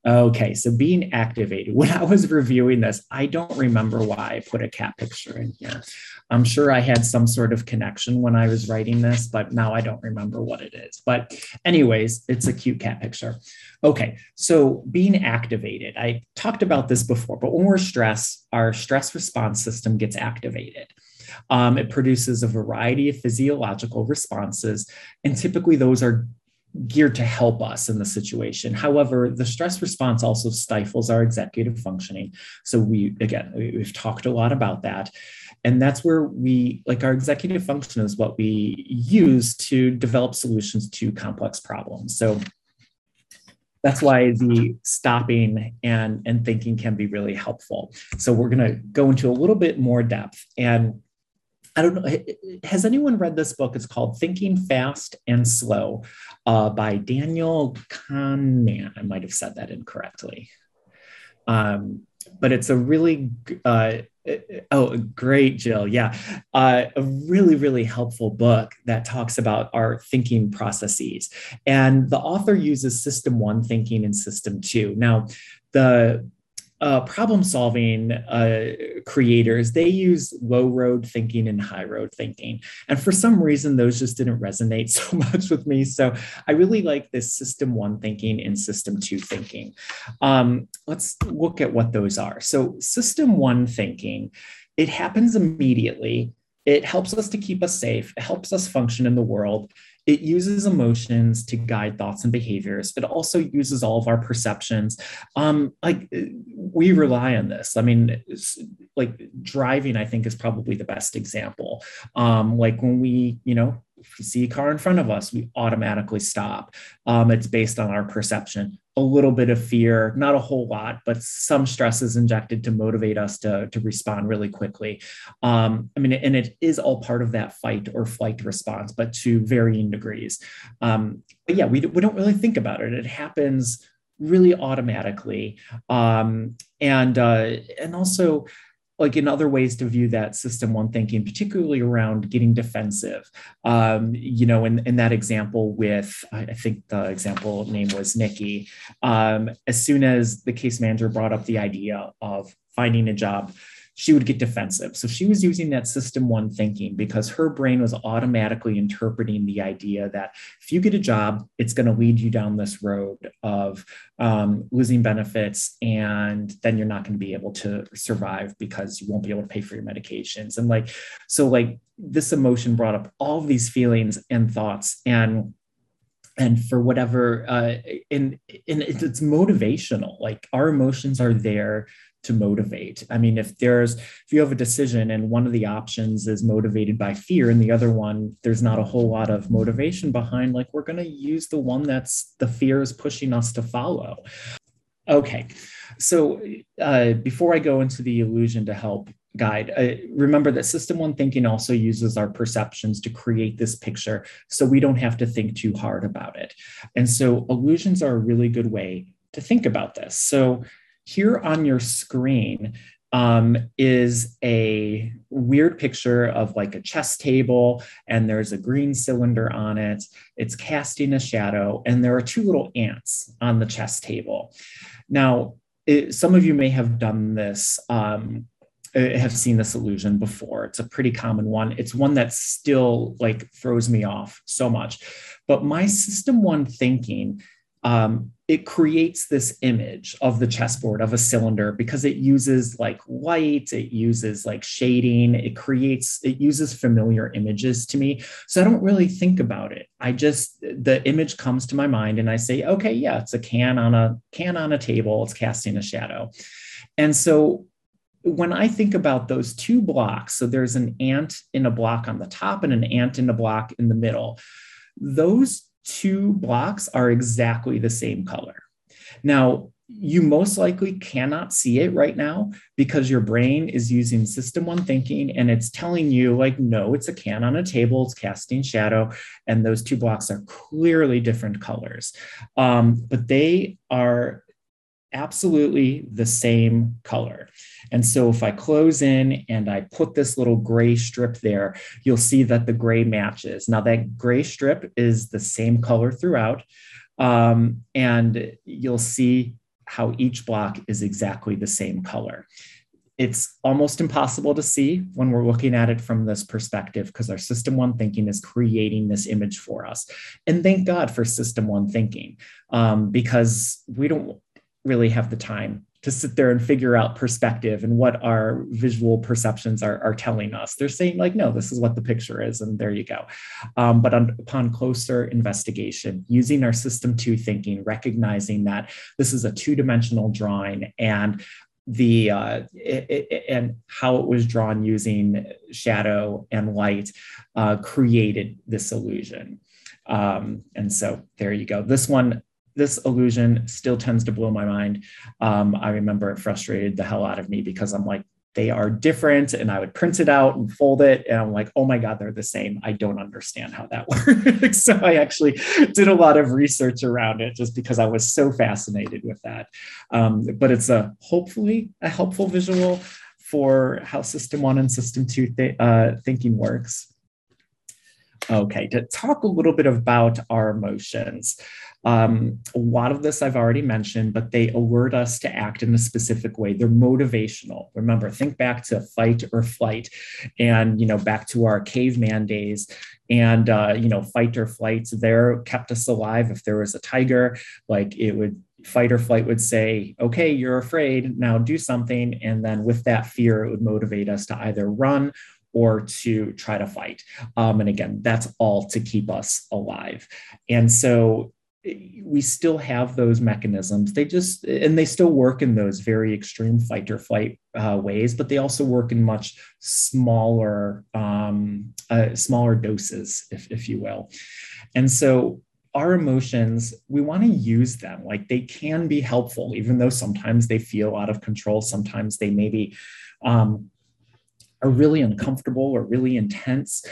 Okay, so being activated. When I was reviewing this, I don't remember why I put a cat picture in here. I'm sure I had some sort of connection when I was writing this, but now I don't remember what it is. But, anyways, it's a cute cat picture. Okay, so being activated. I talked about this before, but when we're stressed, our stress response system gets activated. Um, it produces a variety of physiological responses, and typically those are geared to help us in the situation. However, the stress response also stifles our executive functioning. So we again, we've talked a lot about that. And that's where we like our executive function is what we use to develop solutions to complex problems. So that's why the stopping and, and thinking can be really helpful. So we're going to go into a little bit more depth. And I don't know. Has anyone read this book? It's called Thinking Fast and Slow uh, by Daniel Kahneman. I might have said that incorrectly. Um, but it's a really, uh, oh, great, Jill. Yeah. Uh, a really, really helpful book that talks about our thinking processes. And the author uses system one thinking and system two. Now, the uh, problem solving uh, creators, they use low road thinking and high road thinking. And for some reason, those just didn't resonate so much with me. So I really like this system one thinking and system two thinking. Um, let's look at what those are. So, system one thinking, it happens immediately. It helps us to keep us safe. It helps us function in the world. It uses emotions to guide thoughts and behaviors. It also uses all of our perceptions. Um, like we rely on this. I mean, like driving, I think is probably the best example. Um, like when we, you know, see a car in front of us, we automatically stop. Um, it's based on our perception a little bit of fear, not a whole lot, but some stress is injected to motivate us to, to respond really quickly. Um, I mean, and it is all part of that fight or flight response, but to varying degrees. Um, but yeah, we, we don't really think about it. It happens really automatically um, and uh, and also like in other ways to view that system one thinking particularly around getting defensive. Um, you know in, in that example with i think the example name was nikki. Um, as soon as the case manager brought up the idea of finding a job she would get defensive. So she was using that system one thinking because her brain was automatically interpreting the idea that if you get a job, it's going to lead you down this road of um, losing benefits, and then you're not going to be able to survive because you won't be able to pay for your medications. And like, so like this emotion brought up all these feelings and thoughts and and for whatever uh and and it's motivational like our emotions are there to motivate. I mean, if there's if you have a decision and one of the options is motivated by fear and the other one there's not a whole lot of motivation behind, like we're going to use the one that's the fear is pushing us to follow. Okay, so uh, before I go into the illusion to help guide, uh, remember that system one thinking also uses our perceptions to create this picture so we don't have to think too hard about it. And so illusions are a really good way to think about this. So here on your screen um, is a weird picture of like a chess table, and there's a green cylinder on it. It's casting a shadow, and there are two little ants on the chess table. Now, it, some of you may have done this. Um, uh, have seen this illusion before. It's a pretty common one. It's one that still like throws me off so much. But my system one thinking um, it creates this image of the chessboard of a cylinder because it uses like light it uses like shading it creates it uses familiar images to me. So i don't really think about it. I just the image comes to my mind and i say okay yeah it's a can on a can on a table. It's casting a shadow. And so when I think about those two blocks, so there's an ant in a block on the top and an ant in a block in the middle, those two blocks are exactly the same color. Now, you most likely cannot see it right now because your brain is using system one thinking and it's telling you, like, no, it's a can on a table, it's casting shadow, and those two blocks are clearly different colors. Um, but they are absolutely the same color. And so if I close in and I put this little gray strip there, you'll see that the gray matches. Now that gray strip is the same color throughout. Um, and you'll see how each block is exactly the same color. It's almost impossible to see when we're looking at it from this perspective because our system one thinking is creating this image for us. And thank God for system one thinking um, because we don't really have the time to sit there and figure out perspective and what our visual perceptions are, are telling us. They're saying, like, no, this is what the picture is, and there you go. Um, but on, upon closer investigation, using our system two thinking, recognizing that this is a two dimensional drawing and the uh, it, it, and how it was drawn using shadow and light uh, created this illusion. Um, and so there you go. This one this illusion still tends to blow my mind. Um, I remember it frustrated the hell out of me because I'm like, they are different. And I would print it out and fold it. And I'm like, oh my God, they're the same. I don't understand how that works. so I actually did a lot of research around it just because I was so fascinated with that. Um, but it's a hopefully a helpful visual for how system one and system two th- uh, thinking works. Okay, to talk a little bit about our emotions. Um, a lot of this I've already mentioned, but they alert us to act in a specific way. They're motivational. Remember, think back to fight or flight, and you know back to our caveman days. And uh, you know, fight or flight there kept us alive. If there was a tiger, like it would fight or flight would say, okay, you're afraid, now do something. And then with that fear, it would motivate us to either run or to try to fight. Um, and again, that's all to keep us alive. And so we still have those mechanisms. They just, and they still work in those very extreme fight or flight uh, ways, but they also work in much smaller, um, uh, smaller doses, if, if you will. And so our emotions, we want to use them. Like they can be helpful, even though sometimes they feel out of control. Sometimes they maybe um, are really uncomfortable or really intense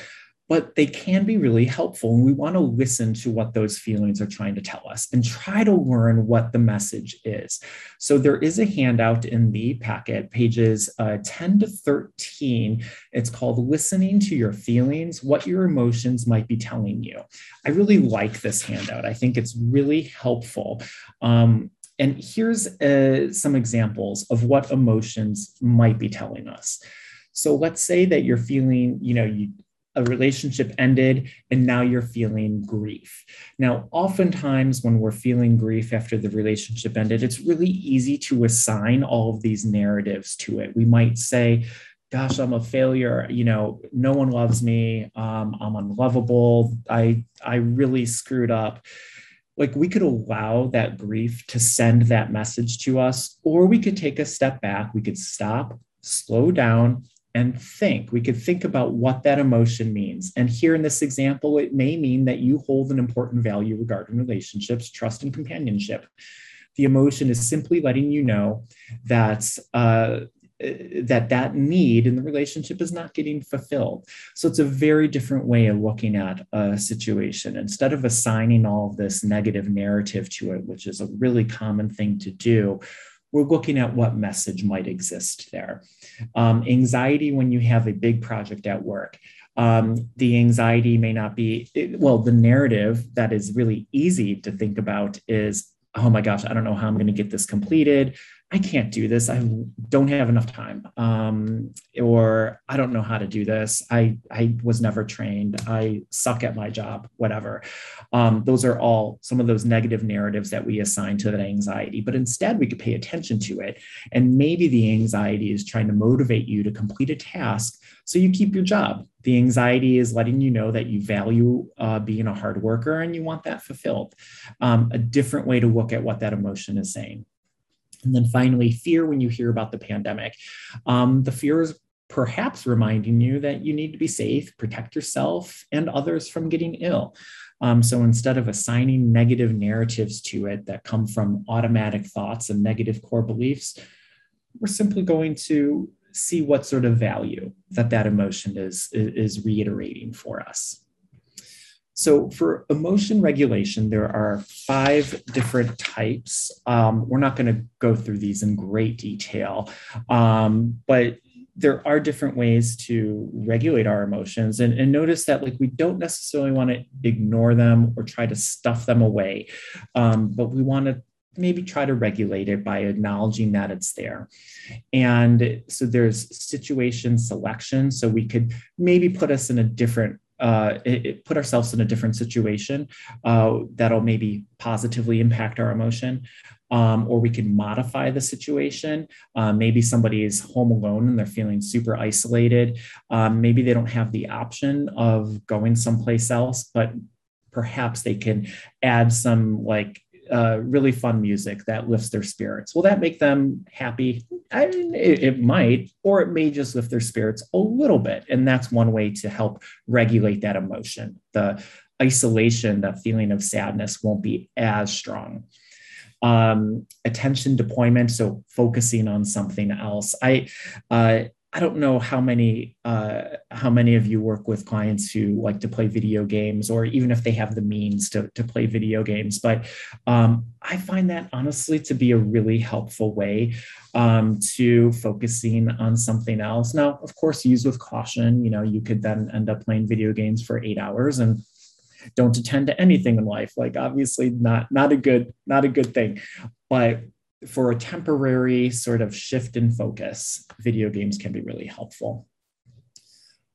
but they can be really helpful. And we want to listen to what those feelings are trying to tell us and try to learn what the message is. So there is a handout in the packet, pages uh, 10 to 13. It's called Listening to Your Feelings, What Your Emotions Might Be Telling You. I really like this handout. I think it's really helpful. Um, and here's uh, some examples of what emotions might be telling us. So let's say that you're feeling, you know, you a relationship ended and now you're feeling grief. Now, oftentimes when we're feeling grief after the relationship ended, it's really easy to assign all of these narratives to it. We might say, gosh, I'm a failure. You know, no one loves me. Um, I'm unlovable. I, I really screwed up. Like we could allow that grief to send that message to us, or we could take a step back. We could stop, slow down, and think. We could think about what that emotion means. And here in this example, it may mean that you hold an important value regarding relationships, trust, and companionship. The emotion is simply letting you know that uh, that that need in the relationship is not getting fulfilled. So it's a very different way of looking at a situation. Instead of assigning all of this negative narrative to it, which is a really common thing to do, we're looking at what message might exist there. Um, anxiety when you have a big project at work. Um, the anxiety may not be, well, the narrative that is really easy to think about is, oh my gosh, I don't know how I'm going to get this completed. I can't do this. I don't have enough time. Um, or I don't know how to do this. I, I was never trained. I suck at my job, whatever. Um, those are all some of those negative narratives that we assign to that anxiety. But instead, we could pay attention to it. And maybe the anxiety is trying to motivate you to complete a task so you keep your job. The anxiety is letting you know that you value uh, being a hard worker and you want that fulfilled. Um, a different way to look at what that emotion is saying. And then finally, fear when you hear about the pandemic. Um, the fear is perhaps reminding you that you need to be safe, protect yourself and others from getting ill. Um, so instead of assigning negative narratives to it that come from automatic thoughts and negative core beliefs, we're simply going to see what sort of value that that emotion is, is reiterating for us. So for emotion regulation, there are five different types. Um, we're not going to go through these in great detail, um, but there are different ways to regulate our emotions. And, and, notice that like we don't necessarily want to ignore them or try to stuff them away um, but we want to maybe try to regulate it by acknowledging that it's there. And so there's situation selection. So we could maybe put us in a different uh, it, it put ourselves in a different situation uh, that'll maybe positively impact our emotion. Um, or we can modify the situation. Uh, maybe somebody is home alone and they're feeling super isolated. Um, maybe they don't have the option of going someplace else, but perhaps they can add some like uh, really fun music that lifts their spirits. Will that make them happy? I mean, it, it, might, or it may just lift their spirits a little bit. And that's one way to help regulate that emotion. The isolation, the feeling of sadness won't be as strong. Um, attention deployment, so focusing on something else. I uh, I don't know how many uh, how many of you work with clients who like to play video games, or even if they have the means to, to play video games. But um, I find that honestly to be a really helpful way um, to focusing on something else. Now, of course, use with caution. You know, you could then end up playing video games for eight hours and don't attend to anything in life. Like obviously, not not a good not a good thing. But for a temporary sort of shift in focus, video games can be really helpful.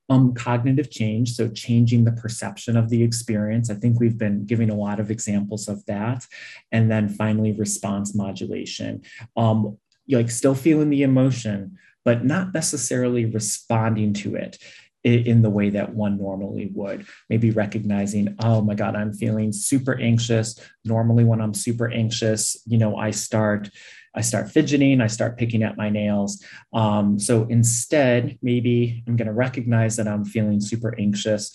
Um, cognitive change, so changing the perception of the experience. I think we've been giving a lot of examples of that. And then finally, response modulation. Um, like still feeling the emotion, but not necessarily responding to it in the way that one normally would. Maybe recognizing, oh my God, I'm feeling super anxious. Normally, when I'm super anxious, you know, I start. I start fidgeting, I start picking at my nails. Um, so instead, maybe I'm going to recognize that I'm feeling super anxious,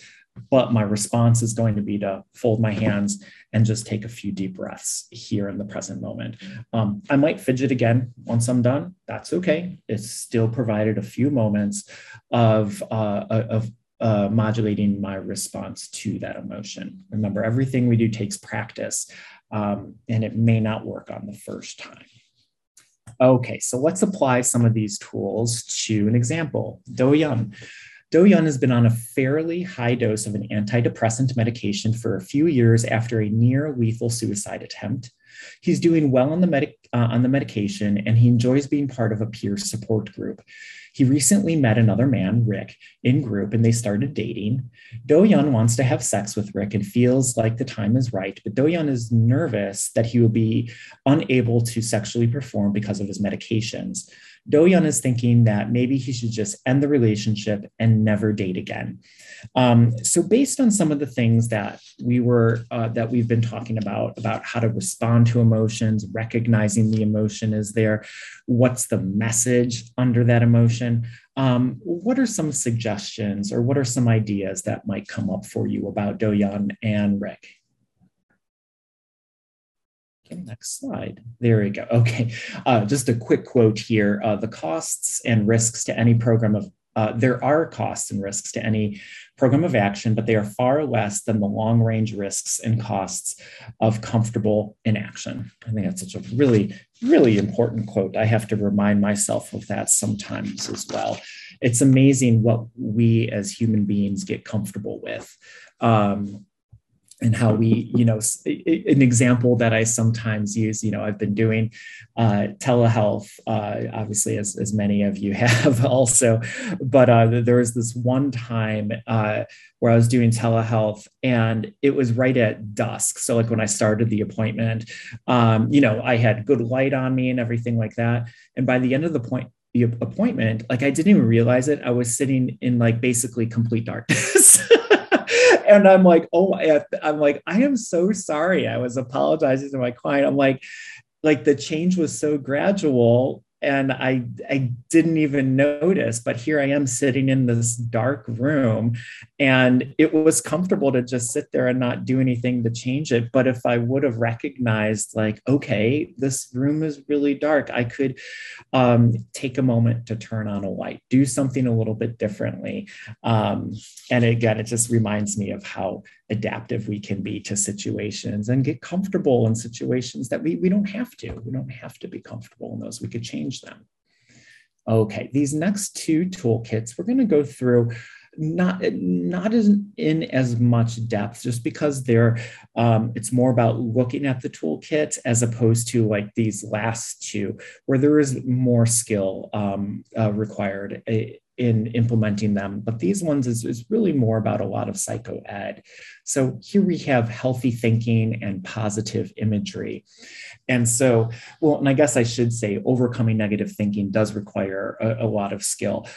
but my response is going to be to fold my hands and just take a few deep breaths here in the present moment. Um, I might fidget again once I'm done. That's okay. It's still provided a few moments of, uh, of, uh, modulating my response to that emotion. Remember, everything we do takes practice, um, and it may not work on the first time. Okay, so let's apply some of these tools to an example. Do Yun. Do Yun has been on a fairly high dose of an antidepressant medication for a few years after a near lethal suicide attempt. He's doing well on the, medic, uh, on the medication and he enjoys being part of a peer support group. He recently met another man, Rick, in group and they started dating. Do Yun wants to have sex with Rick and feels like the time is right, but Do Yun is nervous that he will be unable to sexually perform because of his medications. Do Yun is thinking that maybe he should just end the relationship and never date again. Um, so, based on some of the things that we were uh, that we've been talking about about how to respond to emotions, recognizing the emotion is there, what's the message under that emotion? Um, what are some suggestions or what are some ideas that might come up for you about Do Yun and Rick? Next slide. There we go. Okay, uh, just a quick quote here. Uh, the costs and risks to any program of, uh, there are costs and risks to any program of action, but they are far less than the long range risks and costs of comfortable inaction. I think that's such a really, really important quote. I have to remind myself of that sometimes as well. It's amazing what we as human beings get comfortable with. Um, and how we, you know, an example that I sometimes use, you know, I've been doing uh, telehealth, uh, obviously, as, as many of you have also, but uh, there was this one time uh, where I was doing telehealth and it was right at dusk. So, like when I started the appointment, um, you know, I had good light on me and everything like that. And by the end of the point, the appointment, like I didn't even realize it. I was sitting in like basically complete darkness. and I'm like, oh, I'm like, I am so sorry. I was apologizing to my client. I'm like, like the change was so gradual and I I didn't even notice. But here I am sitting in this dark room, and it was comfortable to just sit there and not do anything to change it. But if I would have recognized, like, okay, this room is really dark, I could um, take a moment to turn on a light, do something a little bit differently. Um, and again, it just reminds me of how adaptive we can be to situations and get comfortable in situations that we, we don't have to. We don't have to be comfortable in those. We could change them. Okay, these next two toolkits, we're going to go through not not as in as much depth just because they're um, it's more about looking at the toolkit as opposed to like these last two where there is more skill um, uh, required in implementing them. But these ones is, is really more about a lot of psycho ed. So here we have healthy thinking and positive imagery. And so, well, and I guess I should say overcoming negative thinking does require a, a lot of skill.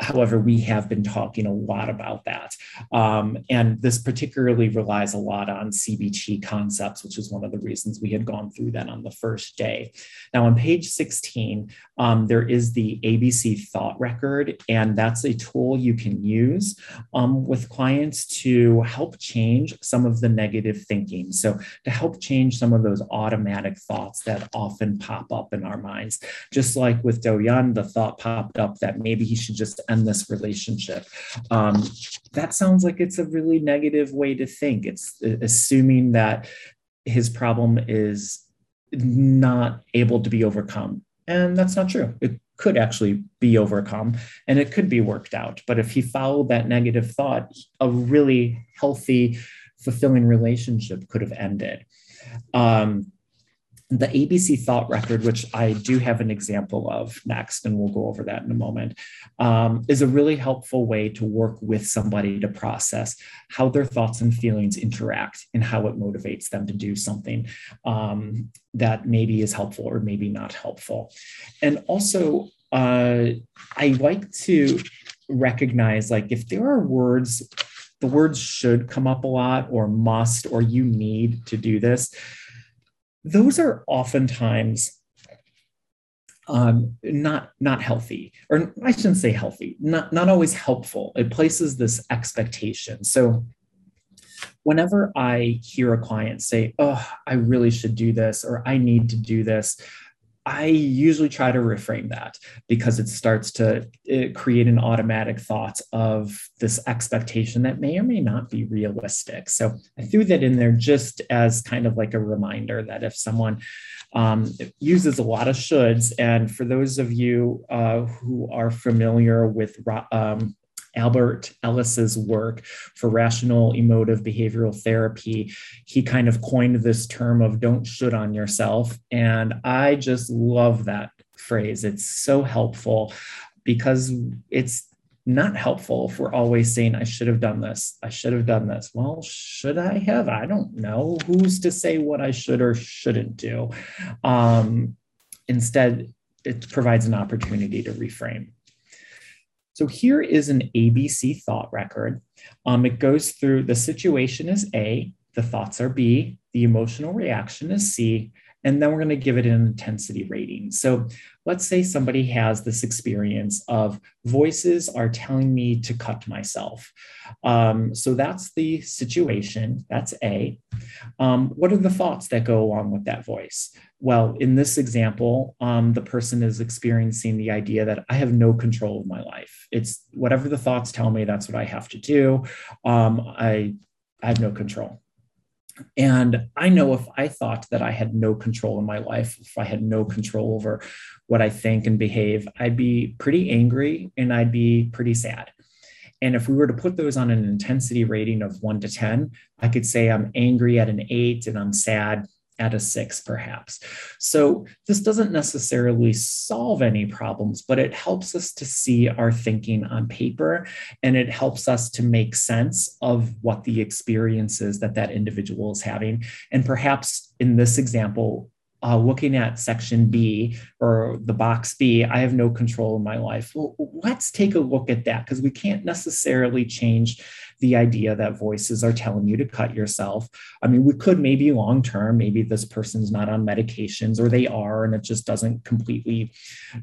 However, we have been talking a lot about that. Um, and this particularly relies a lot on CBT concepts, which is one of the reasons we had gone through that on the first day. Now, on page 16, um, there is the ABC thought record, and that's a tool you can use um, with clients to help change some of the negative thinking. So, to help change some of those automatic thoughts that often pop up in our minds. Just like with Do Yun, the thought popped up that maybe he should just end this relationship. Um, that sounds like it's a really negative way to think. It's assuming that his problem is not able to be overcome. And that's not true. It could actually be overcome and it could be worked out. But if he followed that negative thought, a really healthy, fulfilling relationship could have ended. Um, the ABC thought record, which I do have an example of next, and we'll go over that in a moment, um, is a really helpful way to work with somebody to process how their thoughts and feelings interact and how it motivates them to do something um, that maybe is helpful or maybe not helpful. And also, uh, I like to recognize like if there are words, the words should come up a lot, or must, or you need to do this those are oftentimes um, not not healthy, or I shouldn't say healthy, not not always helpful. It places this expectation. So whenever I hear a client say, "Oh, I really should do this," or "I need to do this," I usually try to reframe that because it starts to it create an automatic thought of this expectation that may or may not be realistic. So I threw that in there just as kind of like a reminder that if someone um, uses a lot of shoulds, and for those of you uh, who are familiar with um, Albert Ellis's work for rational emotive behavioral therapy, he kind of coined this term of don't should on yourself. And I just love that phrase. It's so helpful because it's not helpful if we're always saying, I should have done this. I should have done this. Well, should I have? I don't know. Who's to say what I should or shouldn't do? Um, instead, it provides an opportunity to reframe. So here is an ABC thought record. Um, it goes through the situation is A, the thoughts are B, the emotional reaction is C, and then we're going to give it an intensity rating. So let's say somebody has this experience of voices are telling me to cut myself. Um, so that's the situation, that's A. Um, what are the thoughts that go along with that voice? Well, in this example, um, the person is experiencing the idea that I have no control of my life. It's whatever the thoughts tell me, that's what I have to do. Um, I, I have no control. And I know if I thought that I had no control in my life, if I had no control over what I think and behave, I'd be pretty angry and I'd be pretty sad. And if we were to put those on an intensity rating of one to 10, I could say I'm angry at an eight and I'm sad at a six, perhaps. So this doesn't necessarily solve any problems, but it helps us to see our thinking on paper and it helps us to make sense of what the experience is that that individual is having. And perhaps in this example, uh, looking at section B or the box B, I have no control in my life. Well, let's take a look at that because we can't necessarily change the idea that voices are telling you to cut yourself. I mean, we could maybe long term, maybe this person's not on medications or they are, and it just doesn't completely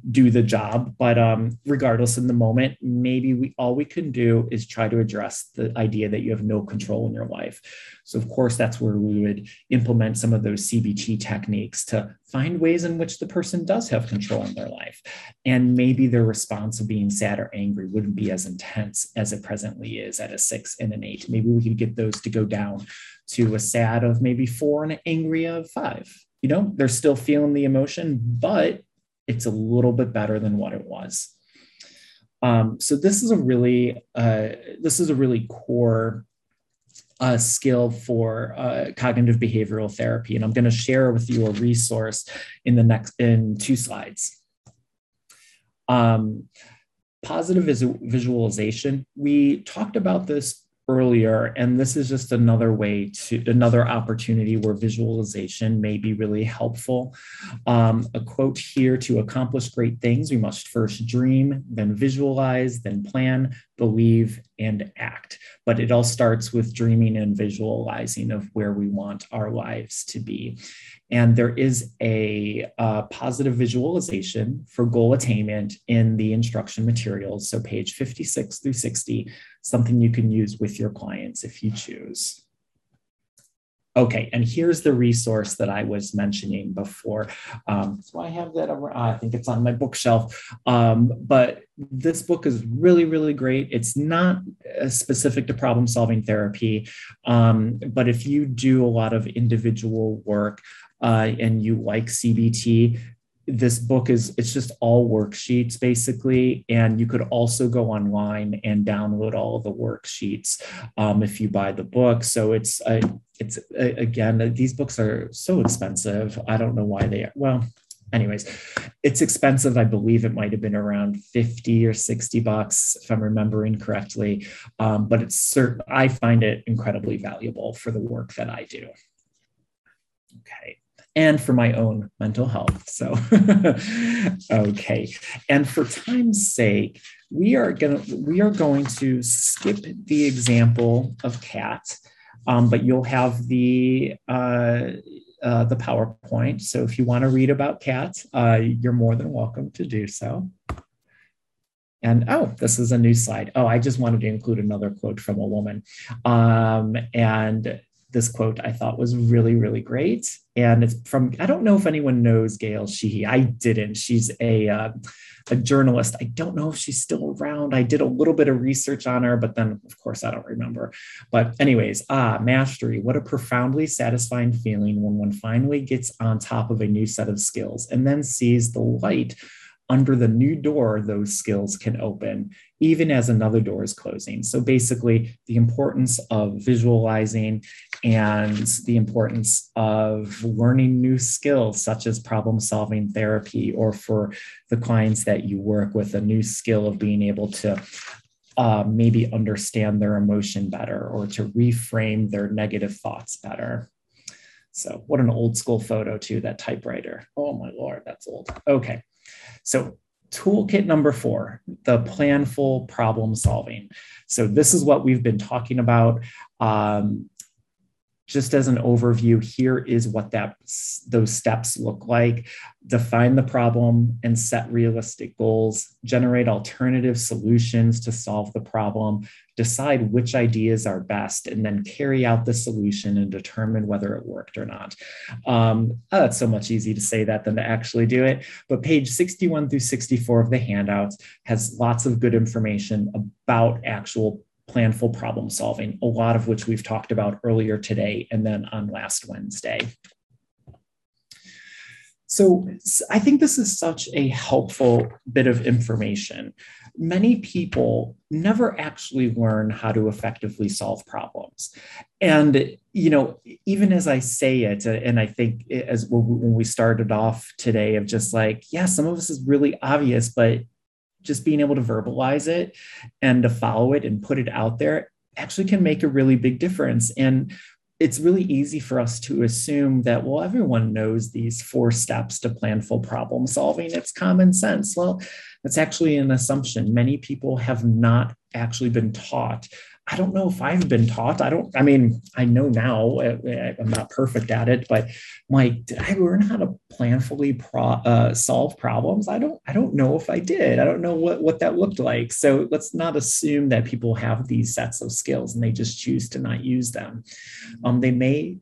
do the job. But um, regardless, in the moment, maybe we all we can do is try to address the idea that you have no control in your life. So, of course, that's where we would implement some of those CBT techniques to find ways in which the person does have control in their life. And maybe their response of being sad or angry wouldn't be as intense as it presently is at a six and an eight. Maybe we could get those to go down to a sad of maybe four and an angry of five. You know, they're still feeling the emotion, but it's a little bit better than what it was. Um, so this is a really uh, this is a really core uh, skill for uh, cognitive behavioral therapy. And I'm going to share with you a resource in the next in two slides. Um, positive visualization. We talked about this earlier, and this is just another way to another opportunity where visualization may be really helpful. Um, a quote here to accomplish great things, we must first dream, then visualize, then plan, believe, and act. But it all starts with dreaming and visualizing of where we want our lives to be. And there is a uh, positive visualization for goal attainment in the instruction materials. So, page 56 through 60, something you can use with your clients if you choose. Okay, and here's the resource that I was mentioning before. Um, so I have that over, I think it's on my bookshelf. Um, but this book is really, really great. It's not uh, specific to problem solving therapy, um, but if you do a lot of individual work uh, and you like CBT, this book is it's just all worksheets basically. And you could also go online and download all the worksheets um, if you buy the book. So it's uh, it's uh, again these books are so expensive. I don't know why they are well anyways it's expensive. I believe it might have been around 50 or 60 bucks if i'm remembering correctly. Um, but it's certain i find it incredibly valuable for the work that i do. Okay and for my own mental health. So, okay. And for time's sake, we are going to we are going to skip the example of cat, um, but you'll have the uh, uh, the PowerPoint. So if you want to read about cat, uh, you're more than welcome to do so. And oh, this is a new slide. Oh, I just wanted to include another quote from a woman. Um, and this quote I thought was really, really great. And it's from, I don't know if anyone knows Gail Sheehy. I didn't. She's a, uh, a journalist. I don't know if she's still around. I did a little bit of research on her, but then, of course, I don't remember. But, anyways, ah, mastery. What a profoundly satisfying feeling when one finally gets on top of a new set of skills and then sees the light under the new door those skills can open, even as another door is closing. So basically, the importance of visualizing and the importance of learning new skills, such as problem solving therapy, or for the clients that you work with, a new skill of being able to uh, maybe understand their emotion better or to reframe their negative thoughts better. So, what an old school photo, too, that typewriter. Oh my Lord, that's old. Okay. So toolkit number four, the planful problem solving. So this is what we've been talking about. Um, just as an overview, here is what that those steps look like. Define the problem and set realistic goals, generate alternative solutions to solve the problem, decide which ideas are best, and then carry out the solution and determine whether it worked or not. Um, oh, it's so much easier to say that than to actually do it. But page 61 through 64 of the handouts has lots of good information about actual planful problem solving, a lot of which we've talked about earlier today and then on last Wednesday. So I think this is such a helpful bit of information. Many people never actually learn how to effectively solve problems. And, you know, even as I say it, uh, and I think as when we started off today of just like, yeah, some of this is really obvious, but just being able to verbalize it and to follow it and put it out there actually can make a really big difference. And it's really easy for us to assume that, well, everyone knows these four steps to planful problem solving. It's common sense. Well, that's actually an assumption. Many people have not actually been taught I don't know if I've been taught. I don't, I mean, I know now I'm not perfect at it, but like, did I learn how to planfully pro, uh, solve problems? I don't, I don't know if I did. I don't know what, what that looked like. So let's not assume that people have these sets of skills and they just choose to not use them. Um, they may,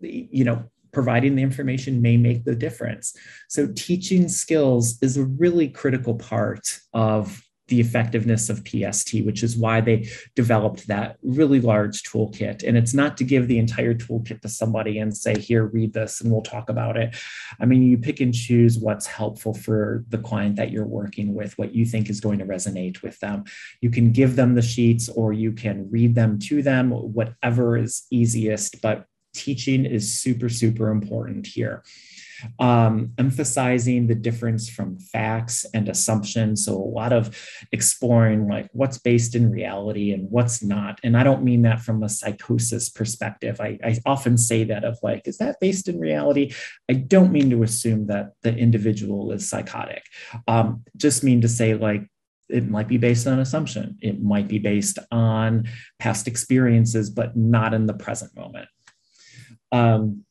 you know, providing the information may make the difference. So teaching skills is a really critical part of the effectiveness of PST, which is why they developed that really large toolkit. And it's not to give the entire toolkit to somebody and say, here, read this and we'll talk about it. I mean, you pick and choose what's helpful for the client that you're working with, what you think is going to resonate with them. You can give them the sheets or you can read them to them, whatever is easiest. But teaching is super, super important here um, emphasizing the difference from facts and assumptions. So, a lot of exploring like what's based in reality and what's not. And I don't mean that from a psychosis perspective. I, I often say that of like, is that based in reality? I don't mean to assume that the individual is psychotic. Um, just mean to say, like, it might be based on assumption. It might be based on past experiences, but not in the present moment. Um,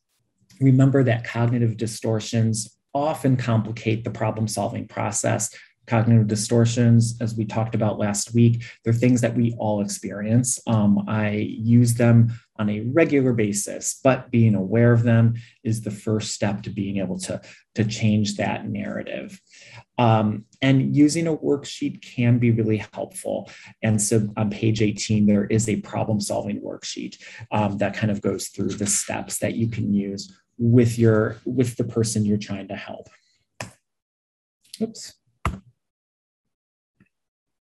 remember that cognitive distortions often complicate the problem solving process. Cognitive distortions, as we talked about last week, they're things that we all experience. Um, I use them on a regular basis, but being aware of them is the first step to being able to, to change that narrative. Um, and using a worksheet can be really helpful. And so on page 18, there is a problem solving worksheet um, that kind of goes through the steps that you can use with your with the person you're trying to help. Oops.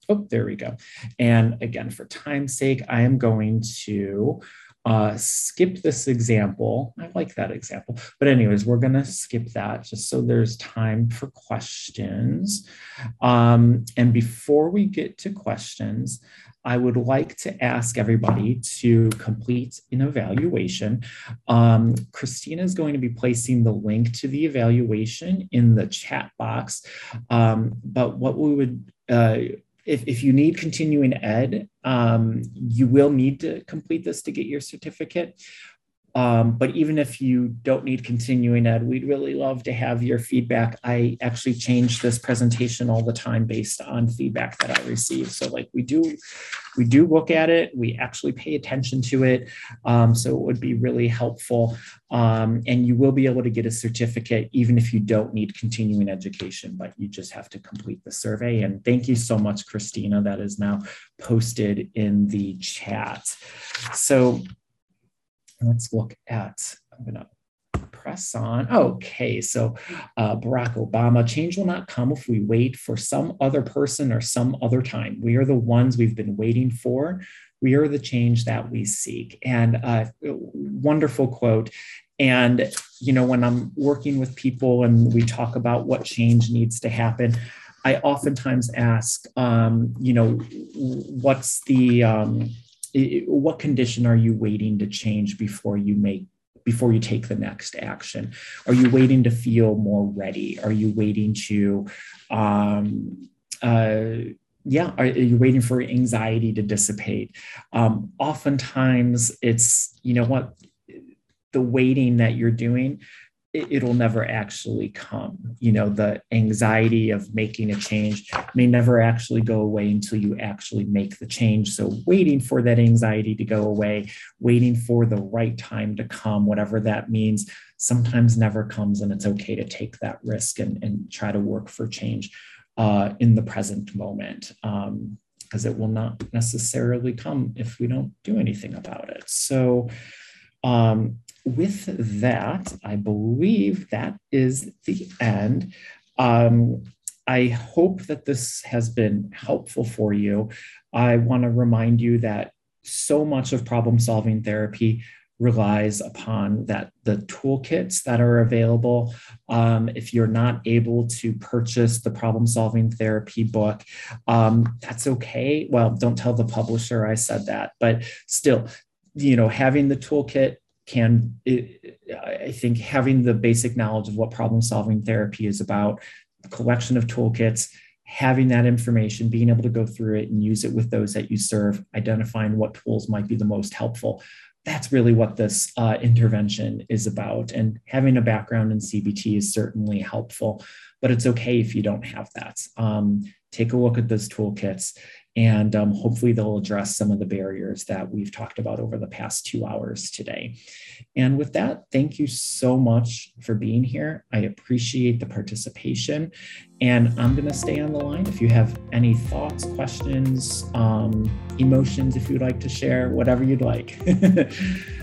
Oh, there we go. And again, for time's sake, I am going to uh, skip this example. I like that example. But anyways, we're going to skip that just so there's time for questions. Um, and before we get to questions, I would like to ask everybody to complete an evaluation. Um, Christina is going to be placing the link to the evaluation in the chat box. Um, but what we would, uh, if, if you need continuing ed, um, you will need to complete this to get your certificate. Um, but even if you don't need continuing ed, we'd really love to have your feedback. I actually change this presentation all the time based on feedback that I receive. So like we do, we do look at it. We actually pay attention to it. Um, so it would be really helpful. Um, and you will be able to get a certificate even if you don't need continuing education, but you just have to complete the survey. And thank you so much, Christina. That is now posted in the chat. So let's look at, I'm going to press on. Okay, so uh, Barack Obama, change will not come if we wait for some other person or some other time. We are the ones we've been waiting for. We are the change that we seek. And uh, wonderful quote. And, you know, when I'm working with people and we talk about what change needs to happen, I oftentimes ask, um, you know, what's the, um, what condition are you waiting to change before you make before you take the next action? Are you waiting to feel more ready? Are you waiting to um, uh, yeah are, you waiting for anxiety to dissipate? Um, oftentimes it's you know what the waiting that you're doing it'll never actually come. You know, the anxiety of making a change may never actually go away until you actually make the change. So, waiting for that anxiety to go away, waiting for the right time to come, whatever that means, sometimes never comes. And it's okay to take that risk and, and try to work for change uh, in the present moment. Um, because it will not necessarily come if we don't do anything about it. So, um, with that, I believe that is the end. Um, I hope that this has been helpful for you. I want to remind you that so much of problem solving therapy relies upon that the toolkits that are available um, if you're not able to purchase the problem solving therapy book um, that's okay well don't tell the publisher i said that but still you know having the toolkit can it, i think having the basic knowledge of what problem solving therapy is about collection of toolkits having that information being able to go through it and use it with those that you serve identifying what tools might be the most helpful that's really what this uh, intervention is about. And having a background in cbt is certainly helpful but it's okay if you don't have that. Um, take a look at those toolkits and um, hopefully they'll address some of the barriers that we've talked about over the past two hours today. And with that, thank you so much for being here. I appreciate the participation. And I'm going to stay on the line. If you have any thoughts, questions, um, emotions, if you'd like to share, whatever you'd like.